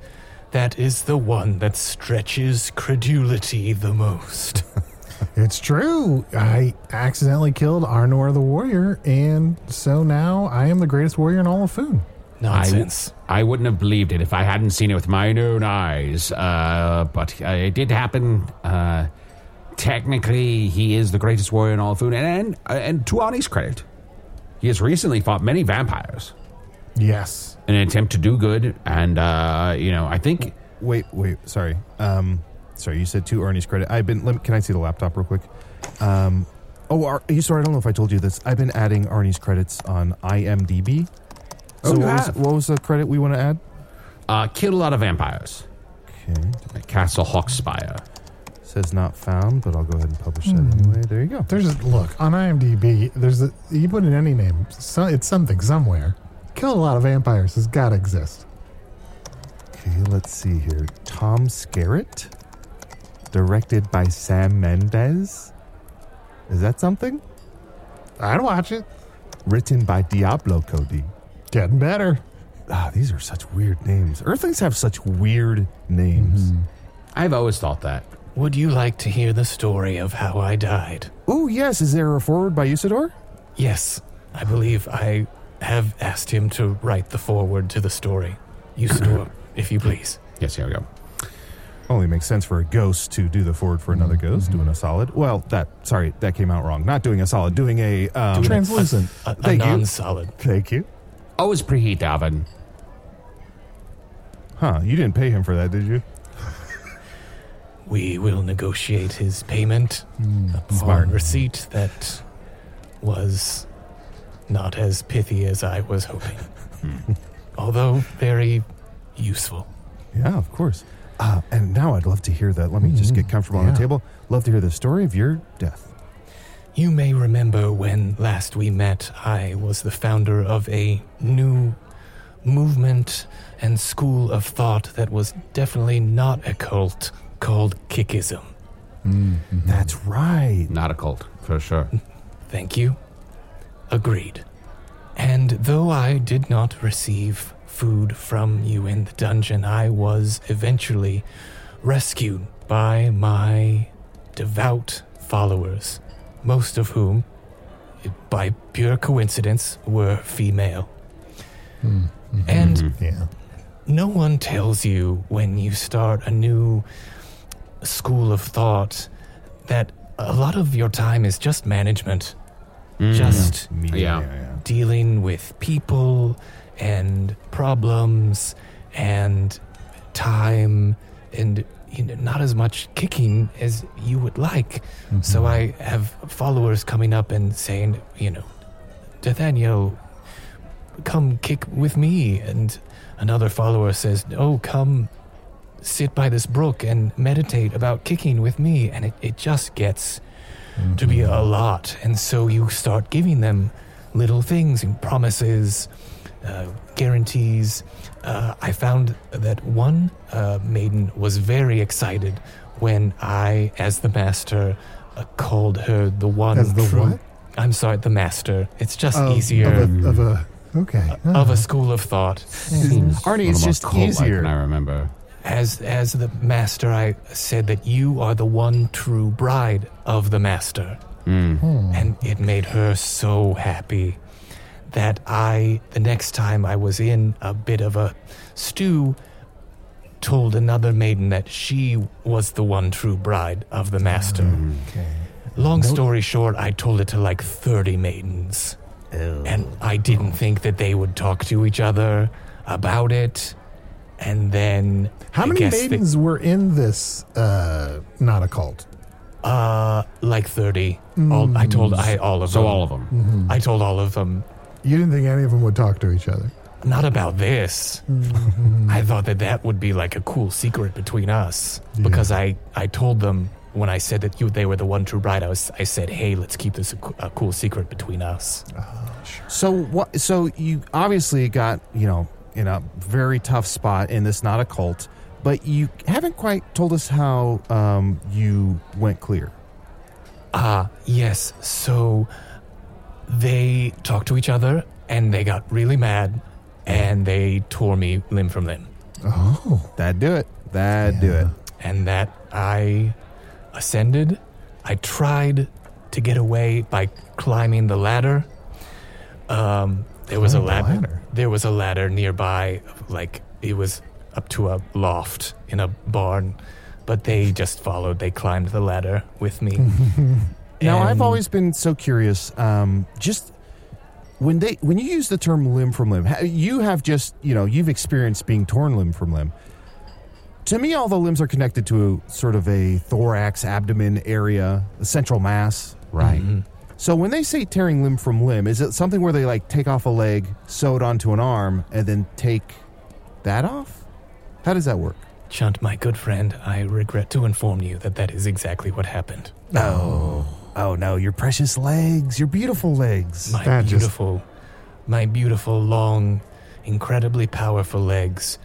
B: that is the one that stretches credulity the most.
E: It's true. I accidentally killed Arnor the warrior, and so now I am the greatest warrior in all of Foon.
B: Nonsense.
G: I wouldn't have believed it if I hadn't seen it with my own eyes. Uh, but uh, it did happen. Uh, technically, he is the greatest warrior in all of Foon, and and, and to Arnie's credit, he has recently fought many vampires
E: Yes.
G: in an attempt to do good. And uh, you know, I think
F: Wait, wait, sorry. Um, sorry, you said to Arnie's credit. I've been. Let me, can I see the laptop real quick? Um, oh, Ar- you sorry. I don't know if I told you this. I've been adding Arnie's credits on IMDb.
G: Oh,
F: So
G: you
F: what, was,
G: have?
F: what was the credit we want to add?
G: uh, killed a lot of vampires
F: Okay,
G: at Castle Hawkspire.
F: says not found, but I'll go ahead and publish that anyway. There you go.
E: There's a look on IMDb. There's a you put in any name, so it's something somewhere. Killed a lot of vampires has got to exist.
F: Okay, let's see here. Tom Skerritt, directed by Sam Mendes. Is that something?
E: I'd watch it.
F: Written by Diablo Cody.
E: Getting better.
F: Ah, these are such weird names. Earthlings have such weird names.
G: I've always thought that.
B: Would you like to hear the story of how I died?
F: Oh, yes. Is there a forward by Usidore?
B: Yes, I believe I have asked him to write the foreword to the story. Usidore, if you please.
G: Yes, here we go.
F: Only makes sense for a ghost to do the forward for another ghost, doing a solid. Well, that, sorry, that came out wrong. Not doing a solid, doing a. Um,
E: Translucent.
B: A, a
F: Thank you.
B: non-solid.
F: Thank you.
G: Always preheat the oven.
F: Huh, you didn't pay him for that, did you?
B: we will negotiate his payment upon
F: smart.
B: receipt that was not as pithy as I was hoping. Although very useful.
F: Yeah, of course. Uh, and now I'd love to hear that. Let me just get comfortable on
B: Yeah.
F: the table. Love to hear the story of your death.
B: You may remember when last we met, I was the founder of a new movement and school of thought that was definitely not a cult called Kickism.
F: That's right.
H: Not a cult, for sure.
B: Thank you. Agreed. And though I did not receive food from you in the dungeon, I was eventually rescued by my devout followers, most of whom, by pure coincidence, were female. Hmm. Mm-hmm. And mm-hmm.
E: yeah.
B: no one tells you when you start a new school of thought that a lot of your time is just management.
H: Mm.
B: Just
H: Yeah.
B: dealing with people and problems and time and you know, not as much kicking as you would like. Mm-hmm. So I have followers coming up and saying, you know, D'athaniel, come kick with me. And another follower says, oh, come sit by this brook and meditate about kicking with me. And it, it just gets to be mm-hmm. a lot. And so you start giving them little things and promises, uh, guarantees. Uh, I found that one uh, maiden was very excited when I, as the master, uh, called her the one
E: As the
B: true.
E: what?
B: I'm sorry, the master. It's just
E: Of-
B: easier
E: Of a, of a okay.
B: of a school of thought.
F: Arnie, it's just easier.
H: I remember.
B: As as the master, I said that you are the one true bride of the master, and it made her so happy that I, the next time I was in a bit of a stew, told another maiden that she was the one true bride of the master. Long story short, I told it to like 30 maidens. And I didn't think that they would talk to each other about it. And then.
E: How
B: I
E: many
B: guess they-
E: maidens were in this uh, not a cult?
B: uh, like 30. All, I told I all of
H: So
B: them.
H: all of them.
E: Mhm.
B: I told all of them.
E: You didn't think any of them would talk to each other?
B: Not about this.
E: Mm-hmm.
B: I thought that that would be like a cool secret between us because I, I told them when I said that you they were the one true bride. I was I said, hey, let's keep this a, co- a cool secret between us.
F: So what? So you obviously got you know in a very tough spot in this not a cult, but you haven't quite told us how um, you went clear.
B: Ah, yes. So they talked to each other and they got really mad and they tore me limb from limb.
E: Oh,
F: that'd do it. That'd do it.
B: And that I ascended. I tried to get away by climbing the ladder. Um, there was a
E: Climb the
B: ladder.
E: ladder?
B: There was a ladder nearby, like it was up to a loft in a barn, but they just followed. They climbed the ladder with me.
F: Now I've always been so curious. Um, just when they when you use the term limb from limb, you have just you know you've experienced being torn limb from limb. To me, all the limbs are connected to sort of a thorax, abdomen area, a central mass.
H: Right.
F: So when they say tearing limb from limb, is it something where they like take off a leg, sew it onto an arm, and then take that off? How does that work?
B: Chunt, my good friend, I regret to inform you that that is exactly what happened.
F: Oh, oh no, your precious legs, your beautiful legs.
B: My
E: That just-
B: beautiful, my beautiful, long, incredibly powerful legs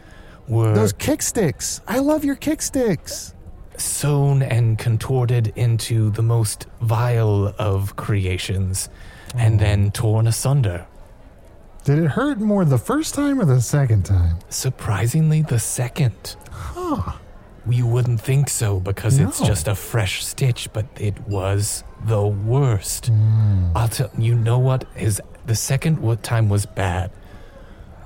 B: were
F: Those kick sticks. I love your kick sticks.
B: sewn and contorted into the most vile of creations and oh. then torn asunder.
E: Did it hurt more the first time or the second time?
B: Surprisingly, the second. You wouldn't think so because it's just a fresh stitch, but it was the worst.
E: Hmm.
B: I'll tell you know what is the second what time was bad.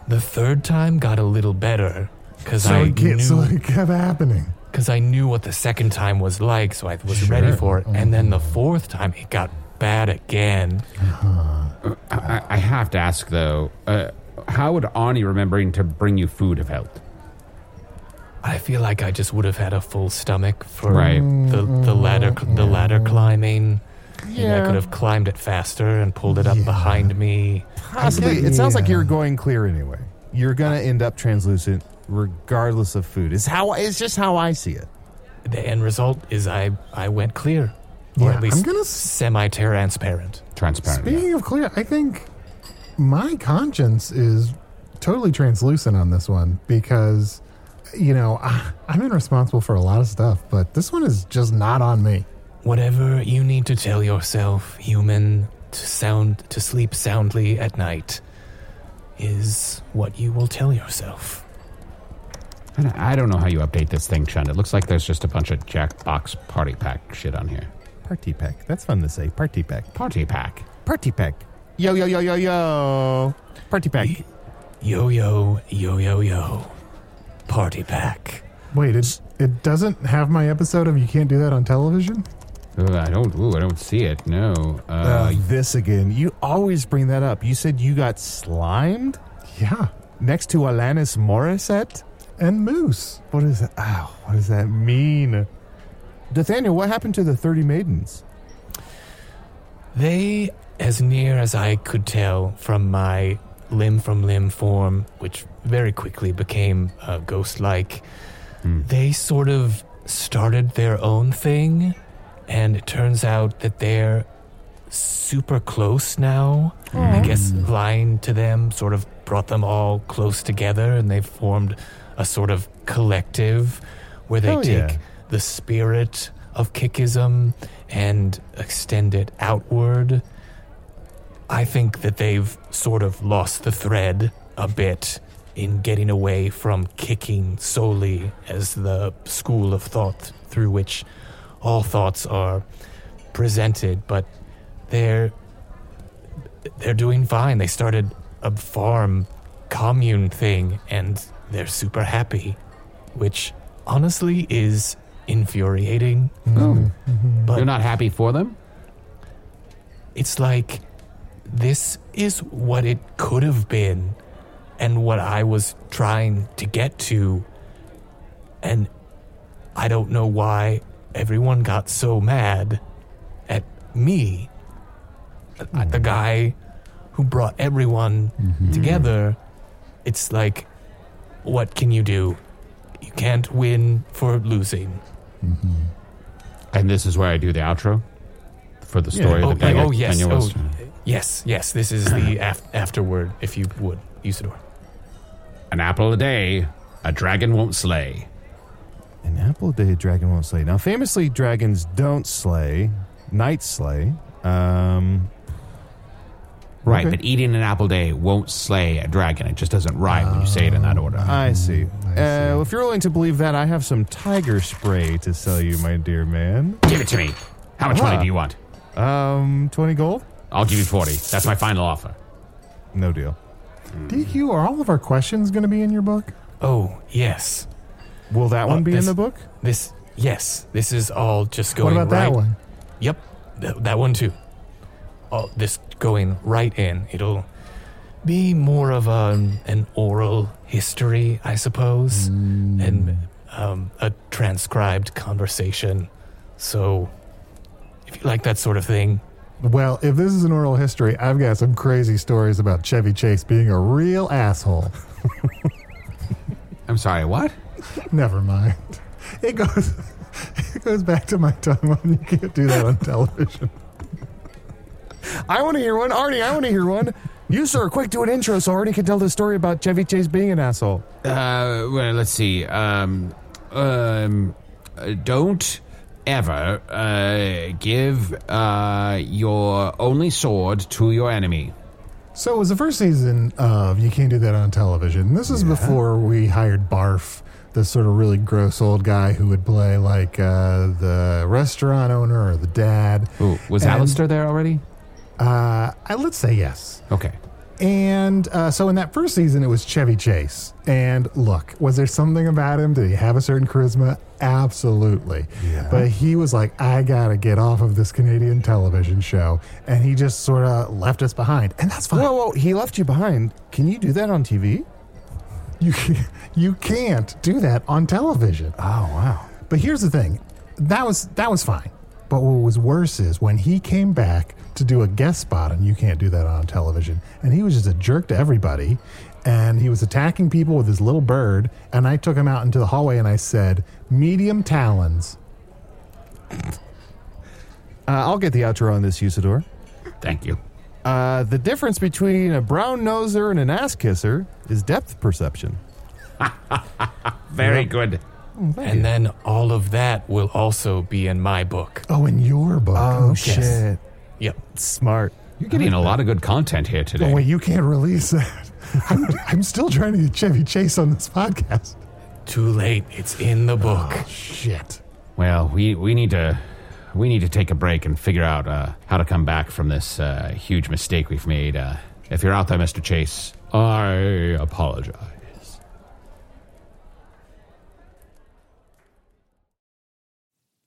B: The third time got a little better because
E: So
B: I
E: it, get, so
B: knew
E: it kept happening.
B: because I knew what the second time was like, so I was ready for it. And then the fourth time, it got bad again.
H: I, I- I have to ask though, uh, how would Arnie remembering to bring you food have helped?
B: I feel like I just would have had a full stomach for
H: Right.
B: the the ladder the ladder climbing. And I could have climbed it faster and pulled it up behind me.
F: Possibly. It sounds like you're going clear anyway. You're gonna end up translucent regardless of food. It's how it's just how I see it.
B: The end result is I I went clear, or
E: Yeah,
B: at
E: I'm
B: least
E: gonna s-
B: semi-transparent.
H: Transparent. yeah.
E: Speaking of clear, I think my conscience is totally translucent on this one because, you know, I, I'm in responsible for a lot of stuff, but this one is just not on me.
B: Whatever you need to tell yourself, human, to sound to sleep soundly at night, is what you will tell yourself.
H: I don't- I don't know how you update this thing, Chunt. It looks like there's just a bunch of Jackbox party pack shit on here.
F: Party pack. That's fun to say. Party pack.
H: Party pack.
F: Party pack. Yo yo yo yo yo. Party pack.
B: Yo yo yo yo yo, party pack.
E: Wait, it, it doesn't have my episode of You Can't Do That on Television?
H: Ooh, I don't. Ooh, I don't see it. No. Uh,
F: Uh, this again. You always bring that up. You said you got slimed
E: Yeah.
F: next to Alanis Morissette.
E: And Moose.
F: What is that? Ow, what does that mean? D'athaniel, what happened to the thirty maidens?
B: They, as near as I could tell from my limb from limb form, which very quickly became uh, ghost like, they sort of started their own thing, and it turns out that they're super close now. I guess lying to them sort of brought them all close together, and they've formed a sort of collective where they
F: Hell
B: take
F: yeah.
B: the spirit of kickism and extend it outward. I think that they've sort of lost the thread a bit in getting away from kicking solely as the school of thought through which all thoughts are presented, but they're they're doing fine. They started a farm commune thing and they're super happy, which honestly is infuriating.
H: oh,
B: But
H: you're not happy for them?
B: it's like this is what it could have been and what I was trying to get to. And I don't know why everyone got so mad at me, at the guy who brought everyone mm-hmm. together. It's like, what can you do? You can't win for losing. Mm-hmm.
H: And this is where I do the outro for the story
B: Oh,
H: that Daniel,
B: oh, yes.
H: Daniel was.
B: Oh, yes, yes. This is the af- afterword, if you would, Usidore.
H: An apple a day, a dragon won't slay.
F: An apple a day, a dragon won't slay. Now, famously, dragons don't slay. Knights slay. Um,
H: Right,
F: Okay.
H: but eating an apple a day won't slay a dragon. It just doesn't rhyme when you say it in that order.
F: I see.
E: I
F: Uh, if you're willing to believe that, I have some tiger spray to sell you, my dear man.
H: Give it to me. How much money do you want?
F: Um, 20 gold?
H: I'll give you 40. That's my final offer.
F: No deal.
E: DQ, are all of our questions going to be in your book?
B: Oh, yes.
F: Will that
B: Well,
F: one uh, be
B: this-
F: in the book?
B: This, yes. This is all just
E: What
B: going
E: about
B: right.
E: that one?
B: Yep, th- that one too. All this going right in. It'll be more of an, an oral history, I suppose, mm. and um, a transcribed conversation. So, if you like that sort of thing,
E: Well, if this is an oral history, I've got some crazy stories about Chevy Chase being a real asshole.
H: I'm sorry, what?
E: Never mind. It goes it goes back to my time when you can't do that on television.
F: I want to hear one. Arnie, I want to hear one. You, sir, quick, do an intro so Arnie can tell the story about Chevy Chase being an asshole.
H: Uh, well, let's see. Um, um, uh, don't ever uh, give uh, your only sword to your enemy.
E: So it was the first season of You Can't Do That on Television. This is before we hired Barf, this sort of really gross old guy who would play like uh, the restaurant owner or the dad.
H: Ooh, was
E: And-
H: Alistair there already?
E: Uh, I, let's say yes.
H: Okay.
E: And uh, so in that first season, it was Chevy Chase. And look, was there something about him? Did he have a certain charisma? Absolutely. Yeah. But he was like, I got to get off of this Canadian television show. And he just sort of left us behind. And that's fine.
F: Whoa, whoa, he left you behind. Can you do that on TV?
E: You you can't do that on television.
F: Oh wow!
E: But here's the thing, that was that was fine. But what was worse is when he came back to do a guest spot, and you can't do that on television. And he was just a jerk to everybody, and he was attacking people with his little bird. And I took him out into the hallway, and I said, "Medium talons."
F: Uh, I'll get the outro on this, Usidore.
G: Thank you.
F: Uh, the difference between a brown noser and an ass kisser is depth perception.
G: Very good.
B: and then all of that will also be in my book.
E: Oh, in your book.
F: Oh,
E: Okay.
F: shit.
B: Yep.
F: Smart.
G: You're getting a lot of good content here today.
E: Oh wait, you can't release that. I'm, I'm still trying to get Chevy Chase on this podcast.
B: Too late. It's in the book.
E: Oh, shit.
G: Well, we, we need to we need to take a break and figure out uh, how to come back from this uh, huge mistake we've made. Uh, if you're out there, Mr. Chase, I apologize.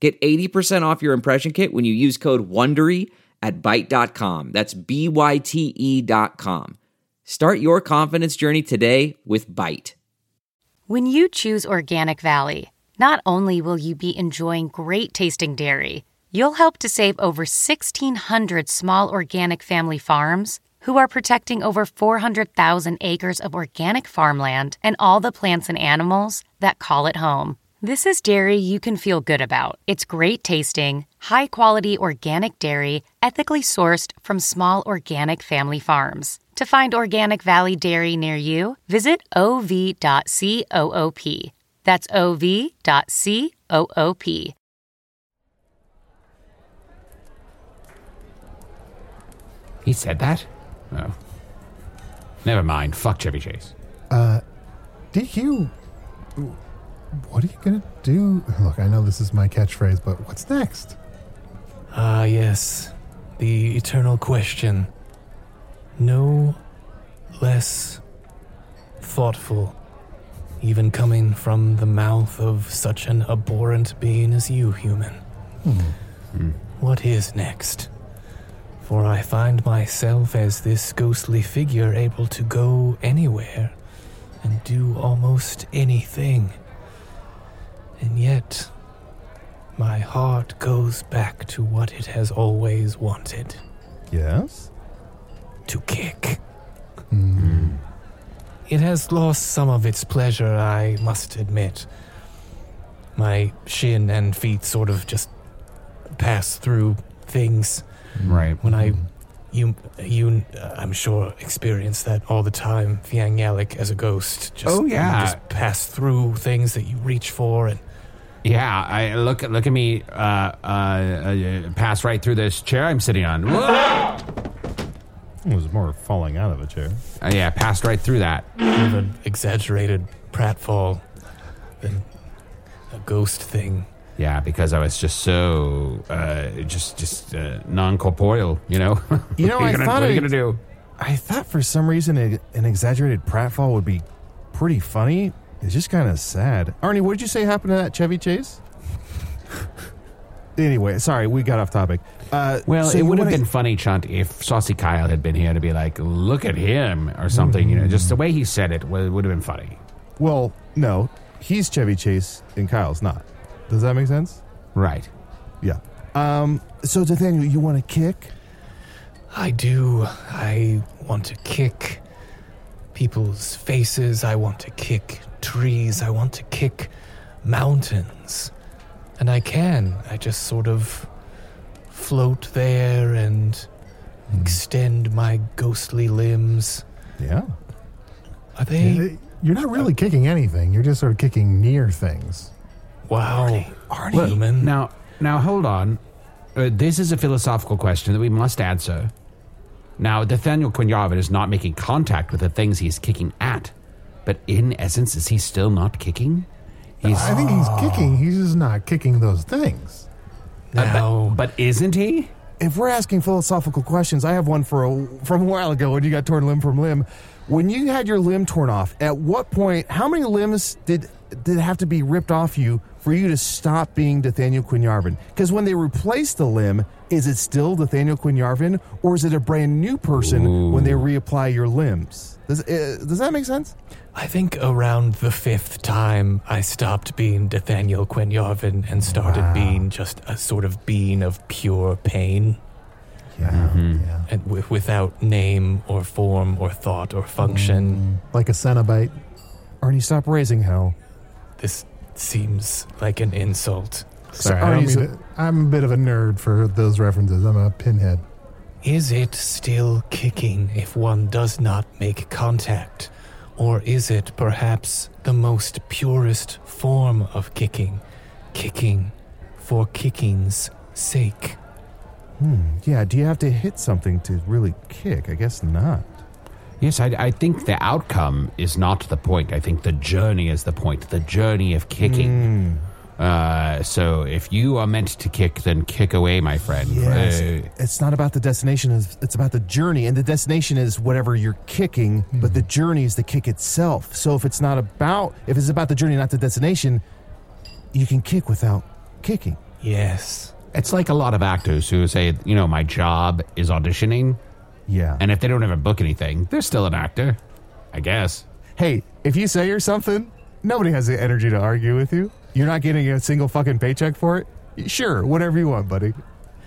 I: Get 80% off your impression kit when you use code WONDERY at Byte.com. That's B-Y-T-E dot com. Start your confidence journey today with Byte.
J: When you choose Organic Valley, not only will you be enjoying great tasting dairy, you'll help to save over 1,600 small organic family farms who are protecting over 400,000 acres of organic farmland and all the plants and animals that call it home. This is dairy you can feel good about. It's great tasting, high quality organic dairy, ethically sourced from small organic family farms. To find Organic Valley Dairy near you, visit ov.coop. That's ov.coop.
G: He said that? Oh. Never mind. Fuck Chevy Chase.
E: Uh, DQ, what are you gonna do? Look, I know this is my catchphrase, but what's next?
B: Ah, yes. The eternal question. No less thoughtful, even coming from the mouth of such an abhorrent being as you, human. What is next? For I find myself as this ghostly figure able to go anywhere and do almost anything. And yet, my heart goes back to what it has always wanted
F: Yes?
B: to kick. Mm. Mm. It has lost some of its pleasure, I must admit. My shin and feet sort of just pass through things.
G: Right.
B: When I, mm. you, you, uh, I'm sure experience that all the time. Fi'ang Yalok as a ghost. Just,
G: Oh, yeah.
B: you just pass through things that you reach for, and
G: Yeah, I look look at me. Uh, uh, uh, pass right through this chair I'm sitting on. Whoa!
F: It was more falling out of a chair.
G: Uh, yeah, passed right through that.
B: with an exaggerated pratfall than a ghost thing.
G: Yeah, because I was just so uh, just just uh, non corporeal. You know.
F: You know,
G: what are
F: I
G: you gonna,
F: thought
G: what are you gonna do?
F: I thought for some reason a, an exaggerated pratfall would be pretty funny. It's just kind of sad. Arnie, what did you say happened to that Chevy Chase? anyway, sorry, we got off topic. Uh,
G: Well,
F: so
G: it would have been funny, Chunt, if Saucy Kyle had been here to be like, "Look at him" or something. You know, just the way he said it would, would have been funny.
F: Well, no, he's Chevy Chase and Kyle's not. Does that make sense?
G: Right.
F: Yeah. Um. So D'athaniel, you want to kick?
B: I do. I want to kick people's faces. I want to kick trees. I want to kick mountains. And I can. I just sort of float there and extend my ghostly limbs.
F: Yeah.
B: Are they?
E: You're not really kicking anything. You're just sort of kicking near things.
B: Wow.
G: Well, now, now hold on. Uh, this is a philosophical question that we must answer. Now, D'athaniel Quen'yarvin is not making contact with the things he's kicking at, but in essence, is he still not kicking?
E: I think he's kicking. He's just not kicking those things.
B: Uh, now,
H: but isn't he?
F: If we're asking philosophical questions, I have one for a, from a while ago when you got torn limb from limb. When you had your limb torn off, at what point, how many limbs did did have to be ripped off you for you to stop being D'athaniel Quen'yarvin? Because when they replace the limb, is it still D'athaniel Quen'yarvin, or is it a brand new person when they reapply your limbs? Does, uh, does that make sense?
B: I think around the fifth time I stopped being D'athaniel Quen'yarvin and started being just a sort of being of pure pain.
E: Yeah, yeah.
B: And w- without name or form or thought or function.
E: Like a Cenobite.
F: Arnie, stop raising hell.
B: This seems like an insult.
E: Sorry, I don't mean to- I'm a bit of a nerd for those references. I'm a pinhead.
B: Is it still kicking if one does not make contact? Or is it perhaps the most purest form of kicking? Kicking for kicking's sake.
F: Hmm. Yeah, do you have to hit something to really kick? I guess not.
H: Yes, I, I think the outcome is not the point. I think the journey is the point. The journey of kicking. Uh, so if you are meant to kick, then kick away, my friend.
F: Yes.
H: Uh,
F: it's not about the destination, it's it's about the journey. And the destination is whatever you're kicking, but the journey is the kick itself. So if it's not about, if it's about the journey, not the destination, you can kick without kicking.
B: Yes.
H: It's like a lot of actors who say, you know, my job is auditioning.
F: Yeah.
H: And if they don't ever book anything, they're still an actor, I guess.
F: Hey, if you say you're something, nobody has the energy to argue with you. You're not getting a single fucking paycheck for it. Sure, whatever you want, buddy.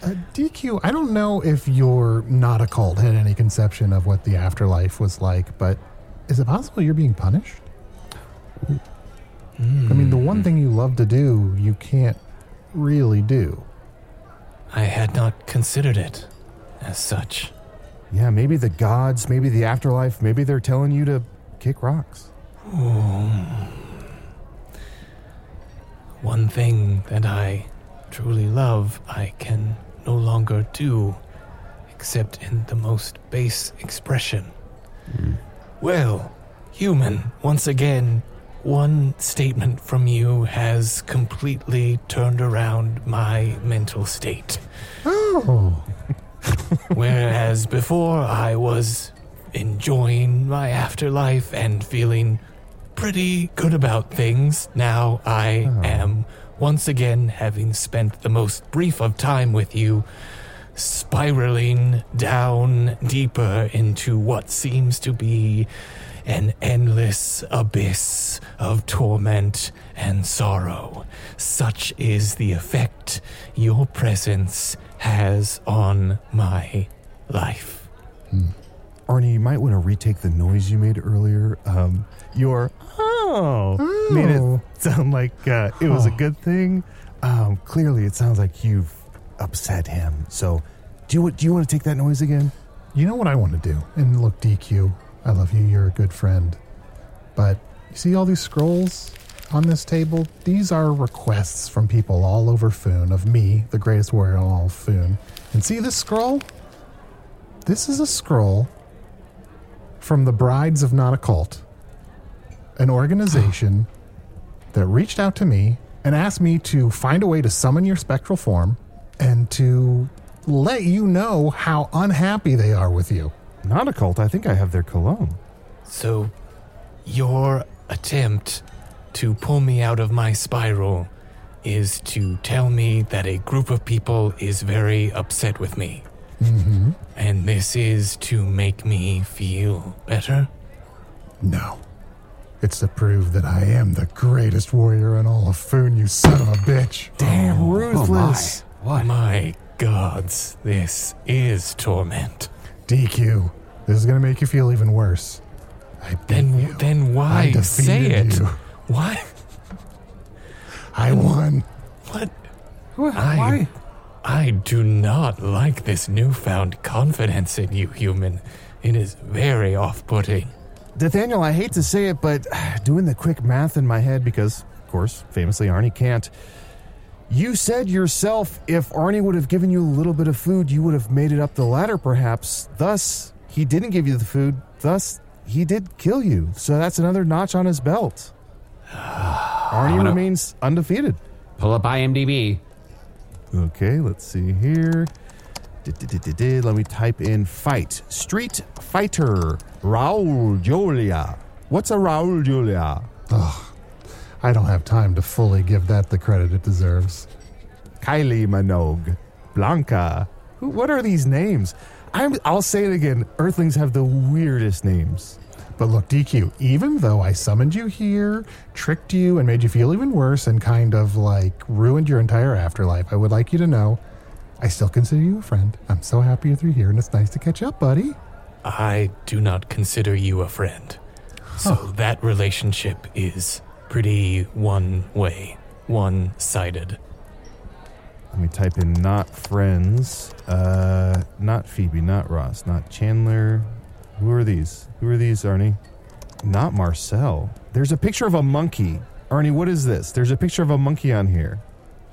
E: Uh, DQ, I don't know if you're not a cult had any conception of what the afterlife was like, but is it possible you're being punished? I mean, the one thing you love to do, you can't really do.
B: I had not considered it as such.
F: Yeah, maybe the gods, maybe the afterlife, maybe they're telling you to kick rocks. Hmm.
B: One thing that I truly love, I can no longer do, except in the most base expression. Hmm. Well, human, once again, one statement from you has completely turned around my mental state.
E: Oh.
B: Whereas before I was enjoying my afterlife and feeling pretty good about things, now I oh. am once again having spent the most brief of time with you spiraling down deeper into what seems to be an endless abyss of torment and sorrow. Such is the effect your presence has on my life.
F: Arnie, you might want to retake the noise you made earlier. Um, your oh, made it sound like uh, it was a
E: Oh.
F: good thing. Um, clearly, it sounds like you've upset him. So, do you do you want to take that noise again?
E: You know what I want to do? And look, DQ, I love you. You're a good friend. But you see all these scrolls on this table? These are requests from people all over Foon of me, the greatest warrior in all of Foon. And see this scroll? This is a scroll from the Brides of Not a Cult, an organization that reached out to me and asked me to find a way to summon your spectral form and to let you know how unhappy they are with you.
F: Not a cult. I think I have their cologne.
B: So, your attempt to pull me out of my spiral is to tell me that a group of people is very upset with me.
E: Mm-hmm.
B: And this is to make me feel better?
E: No. It's to prove that I am the greatest warrior in all of Foon, you son of a bitch.
F: Damn ruthless.
B: What? My gods, this is torment.
E: DQ, this is going to make you feel even worse. I beat
B: Then,
E: you.
B: then
E: I
B: why
E: defeated
B: say it?
E: you.
B: Why?
E: I won.
B: What? I, I do not like this newfound confidence in you, human. It is very off putting.
F: D'athaniel, I hate to say it, but doing the quick math in my head, because, of course, famously Arnie can't. You said yourself if Arnie would have given you a little bit of food, you would have made it up the ladder, perhaps. Thus, he didn't give you the food. Thus, he did kill you. So that's another notch on his belt. Arnie remains undefeated.
G: Pull up IMDb.
F: Okay, let's see here. Let me type in fight. Street fighter. Raul Julia. What's a Raul Julia?
E: Ugh, I don't have time to fully give that the credit it deserves.
F: Kylie Minogue. Blanka. Who, what are these names? I'm, I'll say it again. Earthlings have the weirdest names.
E: But look, DQ, even though I summoned you here, tricked you, and made you feel even worse, and kind of like ruined your entire afterlife, I would like you to know I still consider you a friend. I'm so happy you're here, and it's nice to catch up, buddy.
B: I do not consider you a friend. So that relationship is pretty one way, one sided.
F: Let me type in not friends. Uh, not Phoebe, not Ross, not Chandler. Who are these? Who are these, Arnie? Not Marcel. There's a picture of a monkey. Arnie, what is this? There's a picture of a monkey on here.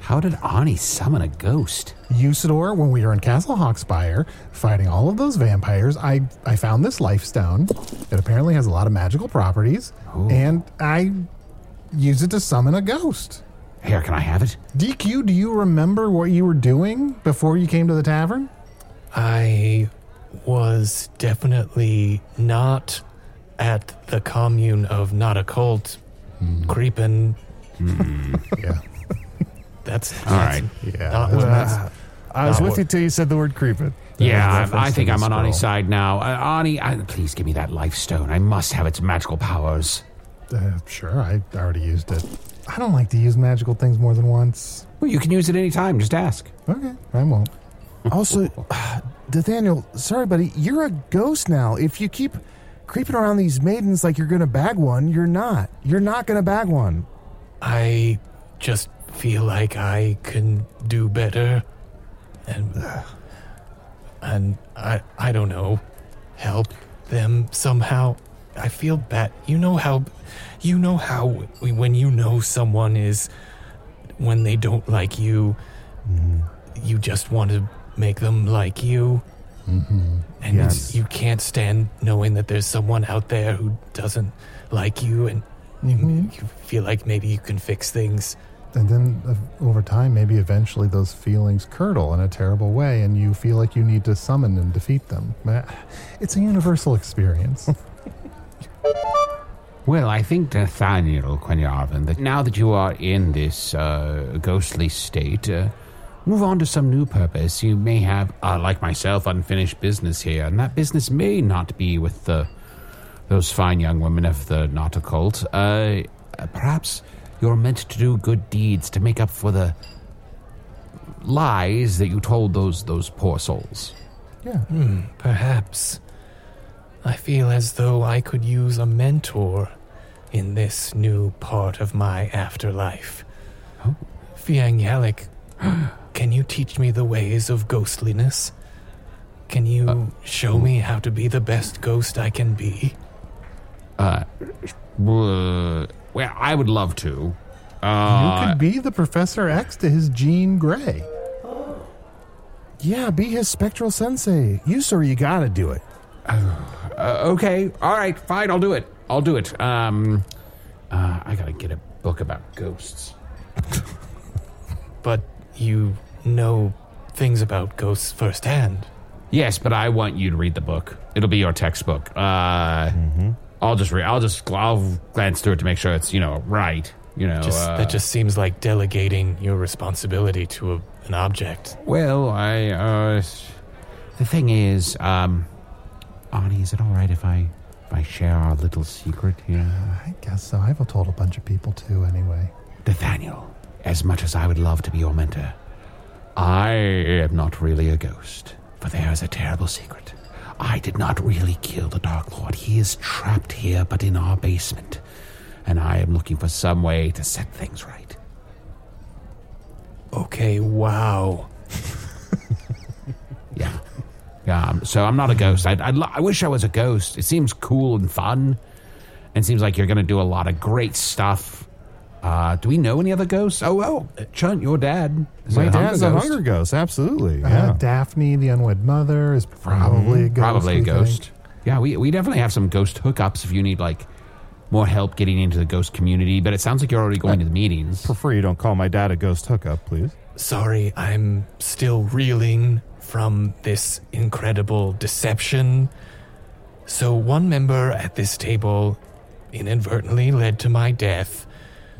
G: How did Arnie summon a ghost?
E: Usidore, when we were in Castle Hawkspire fighting all of those vampires, I, I found this life stone. It apparently has a lot of magical properties, and I use it to summon a ghost.
G: Here, can I have it?
E: DQ, do you remember what you were doing before you came to the tavern?
B: I was definitely not at the commune of not a cult creeping.
E: yeah.
B: That's
G: All right.
E: Yeah.
B: Not what,
F: Uh, I was
B: not
F: with
B: what-
F: you till you said the word creeping.
G: Yeah, I, I think I'm on
E: scroll.
G: Arnie's side now. Uh, Arnie, I, please give me that life stone. I must have its magical powers.
E: Uh, sure, I already used it. I don't like to use magical things more than once.
G: Well, you can use it any time. Just ask.
E: Okay, I won't.
F: Also, D'athaniel, sorry, buddy, you're a ghost now. If you keep creeping around these maidens like you're going to bag one, you're not. You're not going to bag one.
B: I just feel like I can do better, and and I I don't know, help them somehow. I feel bad. You know how, you know how when you know someone is when they don't like you, mm-hmm. you just want to make them like you.
E: Mm-hmm.
B: And
F: Yes.
B: you can't stand knowing that there's someone out there who doesn't like you, and you, you feel like maybe you can fix things.
E: And then uh, over time, maybe eventually those feelings curdle in a terrible way, and you feel like you need to summon and defeat them. It's a universal experience.
G: Well, I think, D'athaniel Quen'yarvin, that now that you are in this uh, ghostly state, uh, move on to some new purpose. You may have, uh, like myself, unfinished business here, and that business may not be with the those fine young women of the occult. Uh, perhaps you're meant to do good deeds to make up for the lies that you told those those poor souls.
F: Yeah.
B: Hmm, perhaps. I feel as though I could use a mentor in this new part of my afterlife.
G: Oh.
B: Fi'ang Yalok, can you teach me the ways of ghostliness? Can you
G: Uh,
B: show me how to be the best ghost I can be?
G: Uh, uh, well, I would love to.
E: you
G: Uh,
E: could be the Professor X to his Jean Grey.
F: Yeah, be his spectral sensei. You, sir, you got to do it.
G: Uh, okay, all right, fine, I'll do it. I'll do it. Um, uh, I gotta get a book about ghosts.
B: But you know things about ghosts firsthand.
G: Yes, but I want you to read the book. It'll be your textbook. Uh, I'll just read. I'll just I'll glance through it to make sure it's you know right. You know,
B: Just,
G: uh,
B: that just seems like delegating your responsibility to a, an object.
G: Well, I uh, the thing is, um, Arnie, is it all right if I if I share our little secret here?
E: I guess so. I've told a bunch of people too, anyway.
G: D'athaniel, as much as I would love to be your mentor, I am not really a ghost. For there is a terrible secret. I did not really kill the Dark Lord. He is trapped here, but in our basement. And I am looking for some way to set things right.
B: Okay, wow.
G: Yeah. Um, so I'm not a ghost. I'd, I'd, lo- I wish I was a ghost. It seems cool and fun. And seems like you're going to do a lot of great stuff. Uh, do we know any other ghosts? Oh, well, Chunt, your dad. is
F: My
G: a
F: dad's a
G: ghost.
F: hunger ghost. Absolutely.
E: Uh,
F: Yeah.
E: Daphne, the unwed mother, is probably a ghost.
G: Probably a ghost.
E: think.
G: Yeah, we, we definitely have some ghost hookups if you need like more help getting into the ghost community. But it sounds like you're already going to the meetings.
F: Prefer you don't call my dad a ghost hookup, please.
B: Sorry, I'm still reeling from this incredible deception. So, one member at this table inadvertently led to my death.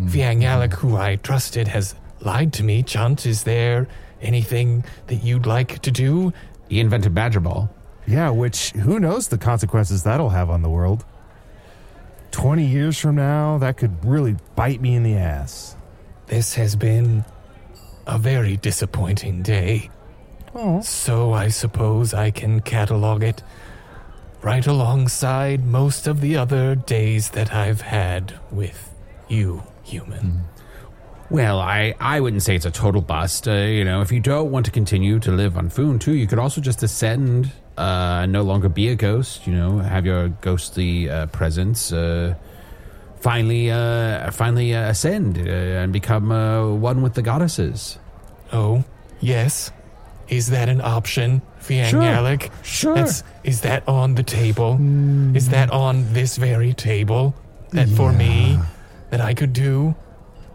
B: Mm-hmm. Fi'ang Yalok, who I trusted, has lied to me. Chunt, is there anything that you'd like to do?
G: He invented Badger Ball.
F: Yeah, which who knows the consequences that'll have on the world. 20 years from now, that could really bite me in the ass.
B: This has been a very disappointing day.
F: Oh.
B: So I suppose I can catalog it right alongside most of the other days that I've had with you, human.
G: Well, I, I wouldn't say it's a total bust. Uh, you know, if you don't want to continue to live on Foon too, you could also just ascend, uh, no longer be a ghost. You know, have your ghostly uh, presence uh, finally uh, finally uh, ascend uh, and become uh, one with the goddesses.
B: Oh, yes. Is that an option, Fi'ang
G: Sure.
B: Yalok?
G: Sure.
B: That's, is that on the table? Is that on this very table? That for me, that I could do?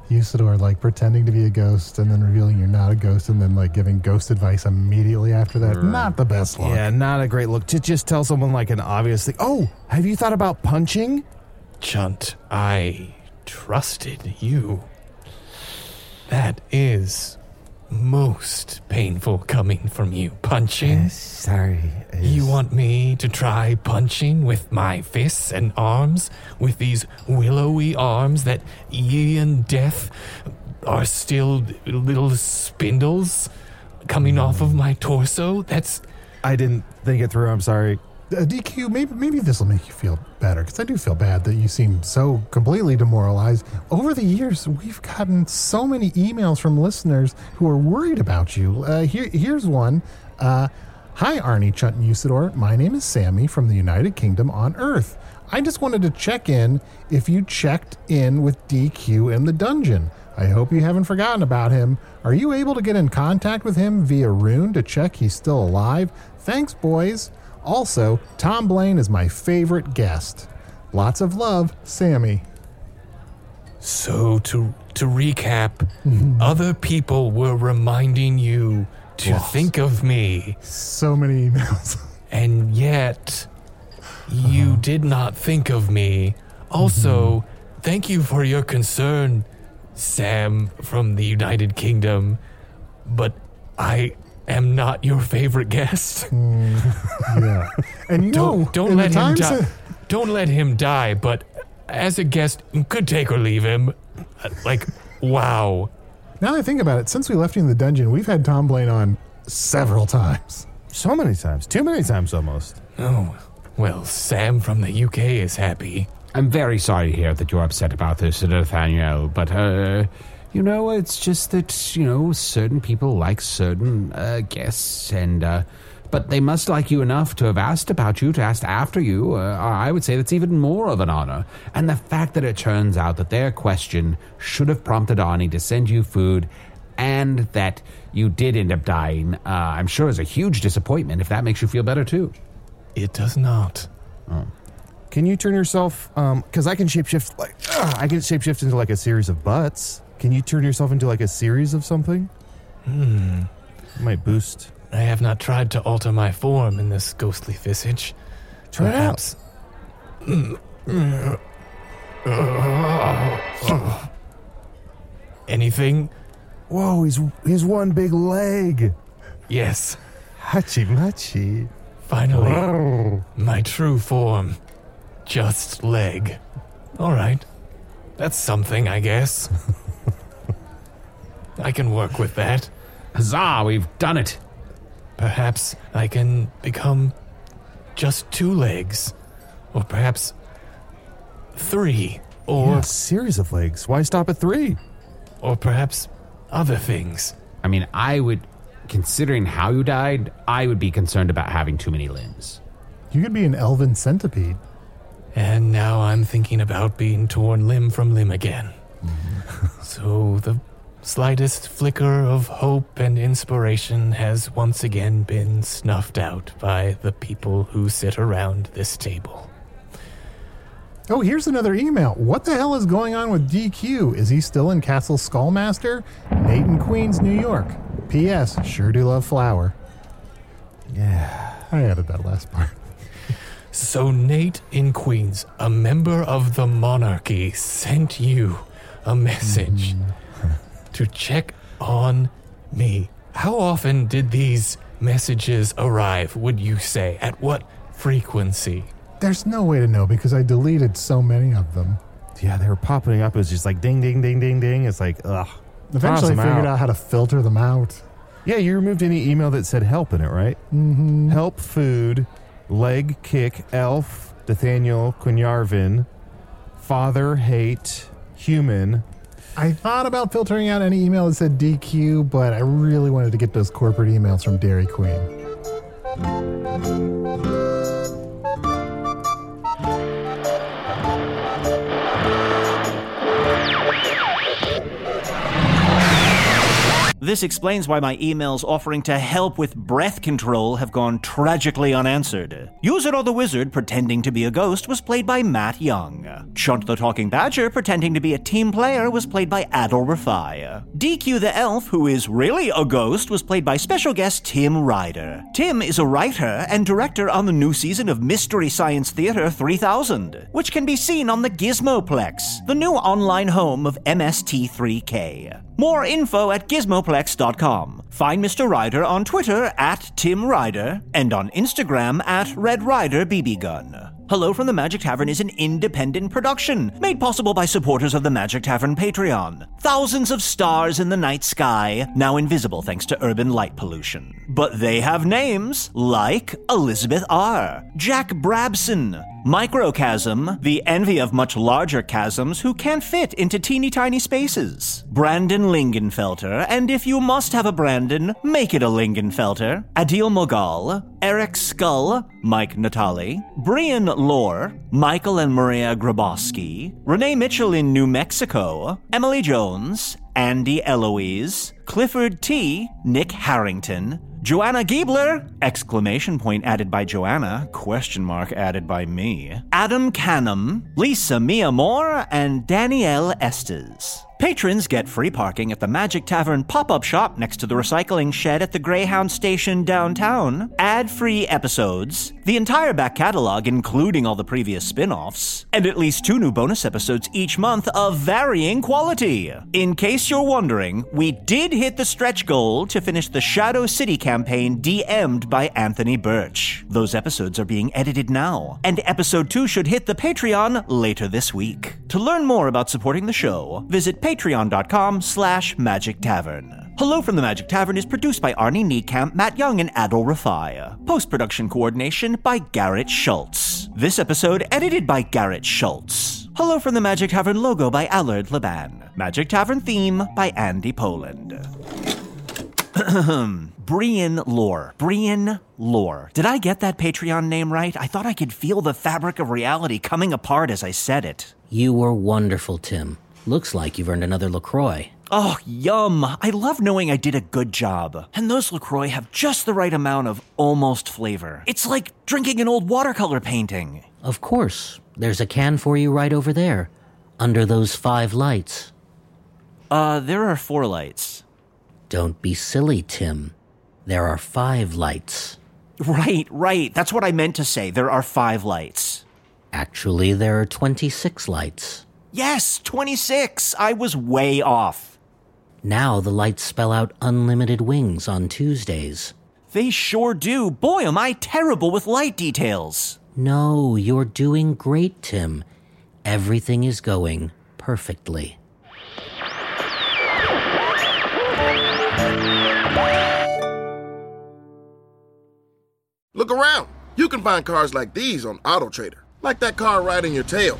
E: Usidore like pretending to be a ghost and then revealing you're not a ghost and then like giving ghost advice immediately after that. Not the best look.
F: Yeah, not a great look to just tell someone like an obvious thing. Oh, have you thought about punching?
B: Chunt, I trusted you. That is most painful coming from you. Punching?
F: sorry.
B: You want me to try punching with my fists and arms? With these willowy arms that Ian Death are still little spindles coming off of hmm. my torso? That's.
F: I didn't think it through. I'm sorry.
E: Uh, DQ, maybe maybe this will make you feel better because I do feel bad that you seem so completely demoralized. Over the years, we've gotten so many emails from listeners who are worried about you. Uh, here, here's one. Uh, Hi, Arnie, Chunt, and Usidore. My name is Sammy from the United Kingdom on Earth. I just wanted to check in if you checked in with DQ in the dungeon. I hope you haven't forgotten about him. Are you able to get in contact with him via Rune to check he's still alive? Thanks, boys. Also, Tom Blaine is my favorite guest. Lots of love, Sammy.
B: So, to, to recap, other people were reminding you to
E: Yes.
B: think of me.
E: So many emails.
B: And yet, you uh-huh. did not think of me. Also, mm-hmm. thank you for your concern, Sam from the United Kingdom. But I am not your favorite guest.
E: yeah. And you
B: don't, don't let him
E: times
B: die.
E: that-
B: Don't let him die. But as a guest, you could take or leave him. Uh, Like, wow.
E: Now that I think about it, since we left you in the dungeon, we've had Tom Blaine on several times.
F: So many times. Too many times almost.
B: Oh, well, Sam from the UK is happy.
G: I'm very sorry to hear that you're upset about this, D'athaniel, but, uh, you know, it's just that, you know, certain people like certain uh, guests, and, uh, but they must like you enough to have asked about you, to ask after you. Uh, I would say that's even more of an honor. And the fact that it turns out that their question should have prompted Arnie to send you food and that you did end up dying, uh, I'm sure is a huge disappointment if that makes you feel better too.
B: It does not.
F: Can you turn yourself? Um, because I can shapeshift like ugh, I can shapeshift into like a series of butts. Can you turn yourself into like a series of something?
B: Hmm.
F: Might boost.
B: I have not tried to alter my form in this ghostly visage.
F: Try it out.
B: Perhaps. Anything?
F: Whoa, he's he's one big leg.
B: Yes.
F: Hachi machi.
B: Finally,
F: Wow.
B: my true form. Just leg. All right. That's something, I guess. I can work with that.
G: Huzzah, we've done it.
B: Perhaps I can become just two legs. Or perhaps three. Or
F: Yeah, a series of legs. Why stop at three?
B: or perhaps other things.
G: I mean, I would, considering how you died, I would be concerned about having too many limbs.
E: You could be an elven centipede.
B: And now I'm thinking about being torn limb from limb again. Mm-hmm. so the slightest flicker of hope and inspiration has once again been snuffed out by the people who sit around this table.
E: Oh, here's another email. What the hell is going on with DQ? Is he still in Castle Skullmaster? Nate in Queens, New York. P.S. Sure do love flour.
F: Yeah.
E: I added that last part.
B: So, Nate in Queens, a member of the monarchy, sent you a message mm-hmm. To check on me. How often did these messages arrive, would you say? At what frequency?
E: There's no way to know because I deleted so many of them.
F: Yeah, they were popping up. It was just like ding, ding, ding, ding, ding. It's like, ugh.
E: Eventually, I figured out how to filter them out.
F: Yeah, you removed any email that said help in it, right?
E: Mm-hmm.
F: Help food, leg kick, elf, D'athaniel Quen'yarvin, father hate, human.
E: I thought about filtering out any email that said DQ, but I really wanted to get those corporate emails from Dairy Queen.
D: This explains why my emails offering to help with breath control have gone tragically unanswered. Usidore the Wizard pretending to be a ghost was played by Matt Young. Chunt the Talking Badger pretending to be a team player was played by Adal Rifai. DQ the Elf, who is really a ghost, was played by special guest Tim Ryder. Tim is a writer and director on the new season of Mystery Science Theater 3000, which can be seen on the Gizmoplex, the new online home of MST3K. More info at gizmoplex.com. Find Mr. Ryder on Twitter at Tim Ryder and on Instagram at Red Ryder BB Gun. Hello from the Magic Tavern is an independent production made possible by supporters of the Magic Tavern Patreon. Thousands of stars in the night sky, now invisible thanks to urban light pollution. But they have names like Elizabeth R., Jack Brabson, Microchasm, the envy of much larger chasms who can't fit into teeny tiny spaces. Brandon Lingenfelter, and if you must have a Brandon, make it a Lingenfelter. Adil Mogal, Eric Skull, Mike Natali, Brian Lore, Michael and Maria Grabowski, Renee Mitchell in New Mexico, Emily Jones, Andy Eloise, Clifford T, Nick Harrington, Joanna Giebler! Exclamation point added by Joanna, question mark added by me. Adam Canham, Lisa Mia Moore, and Danielle Estes. Patrons get free parking at the Magic Tavern pop up shop next to the recycling shed at the Greyhound Station downtown, ad free episodes, the entire back catalog, including all the previous spin offs, and at least two new bonus episodes each month of varying quality. In case you're wondering, we did hit the stretch goal to finish the Shadow City campaign DM'd by Anthony Birch. Those episodes are being edited now, and episode 2 should hit the Patreon later this week. To learn more about supporting the show, visit patreon.com slash magic tavern. Hello from the Magic Tavern is produced by Arnie Niekamp, Matt Young, and Adal Rifai. Post-production coordination by Garrett Schultz. This episode edited by Garrett Schultz. Hello from the Magic Tavern logo by Allard Laban. Magic Tavern theme by Andy Poland. Brian Lore. Brian Lore. Did I get that Patreon name right? I thought I could feel the fabric of reality coming apart as I said it.
C: You were wonderful, Tim. Looks like you've earned another LaCroix.
D: Oh, yum. I love knowing I did a good job. And those LaCroix have just the right amount of almost flavor. It's like drinking an old watercolor painting.
C: Of course. There's a can for you right over there, under those five lights.
D: Uh, there are four lights.
C: Don't be silly, Tim. There are five lights.
D: Right, right. That's what I meant to say. There are five lights.
C: Actually, there are 26 lights.
D: Yes, 26. I was way off.
C: Now the lights spell out unlimited wings on Tuesdays.
D: They sure do. Boy, am I terrible with light details.
C: No, you're doing great, Tim. Everything is going perfectly.
K: Look around. You can find cars like these on AutoTrader, like that car right in your tail.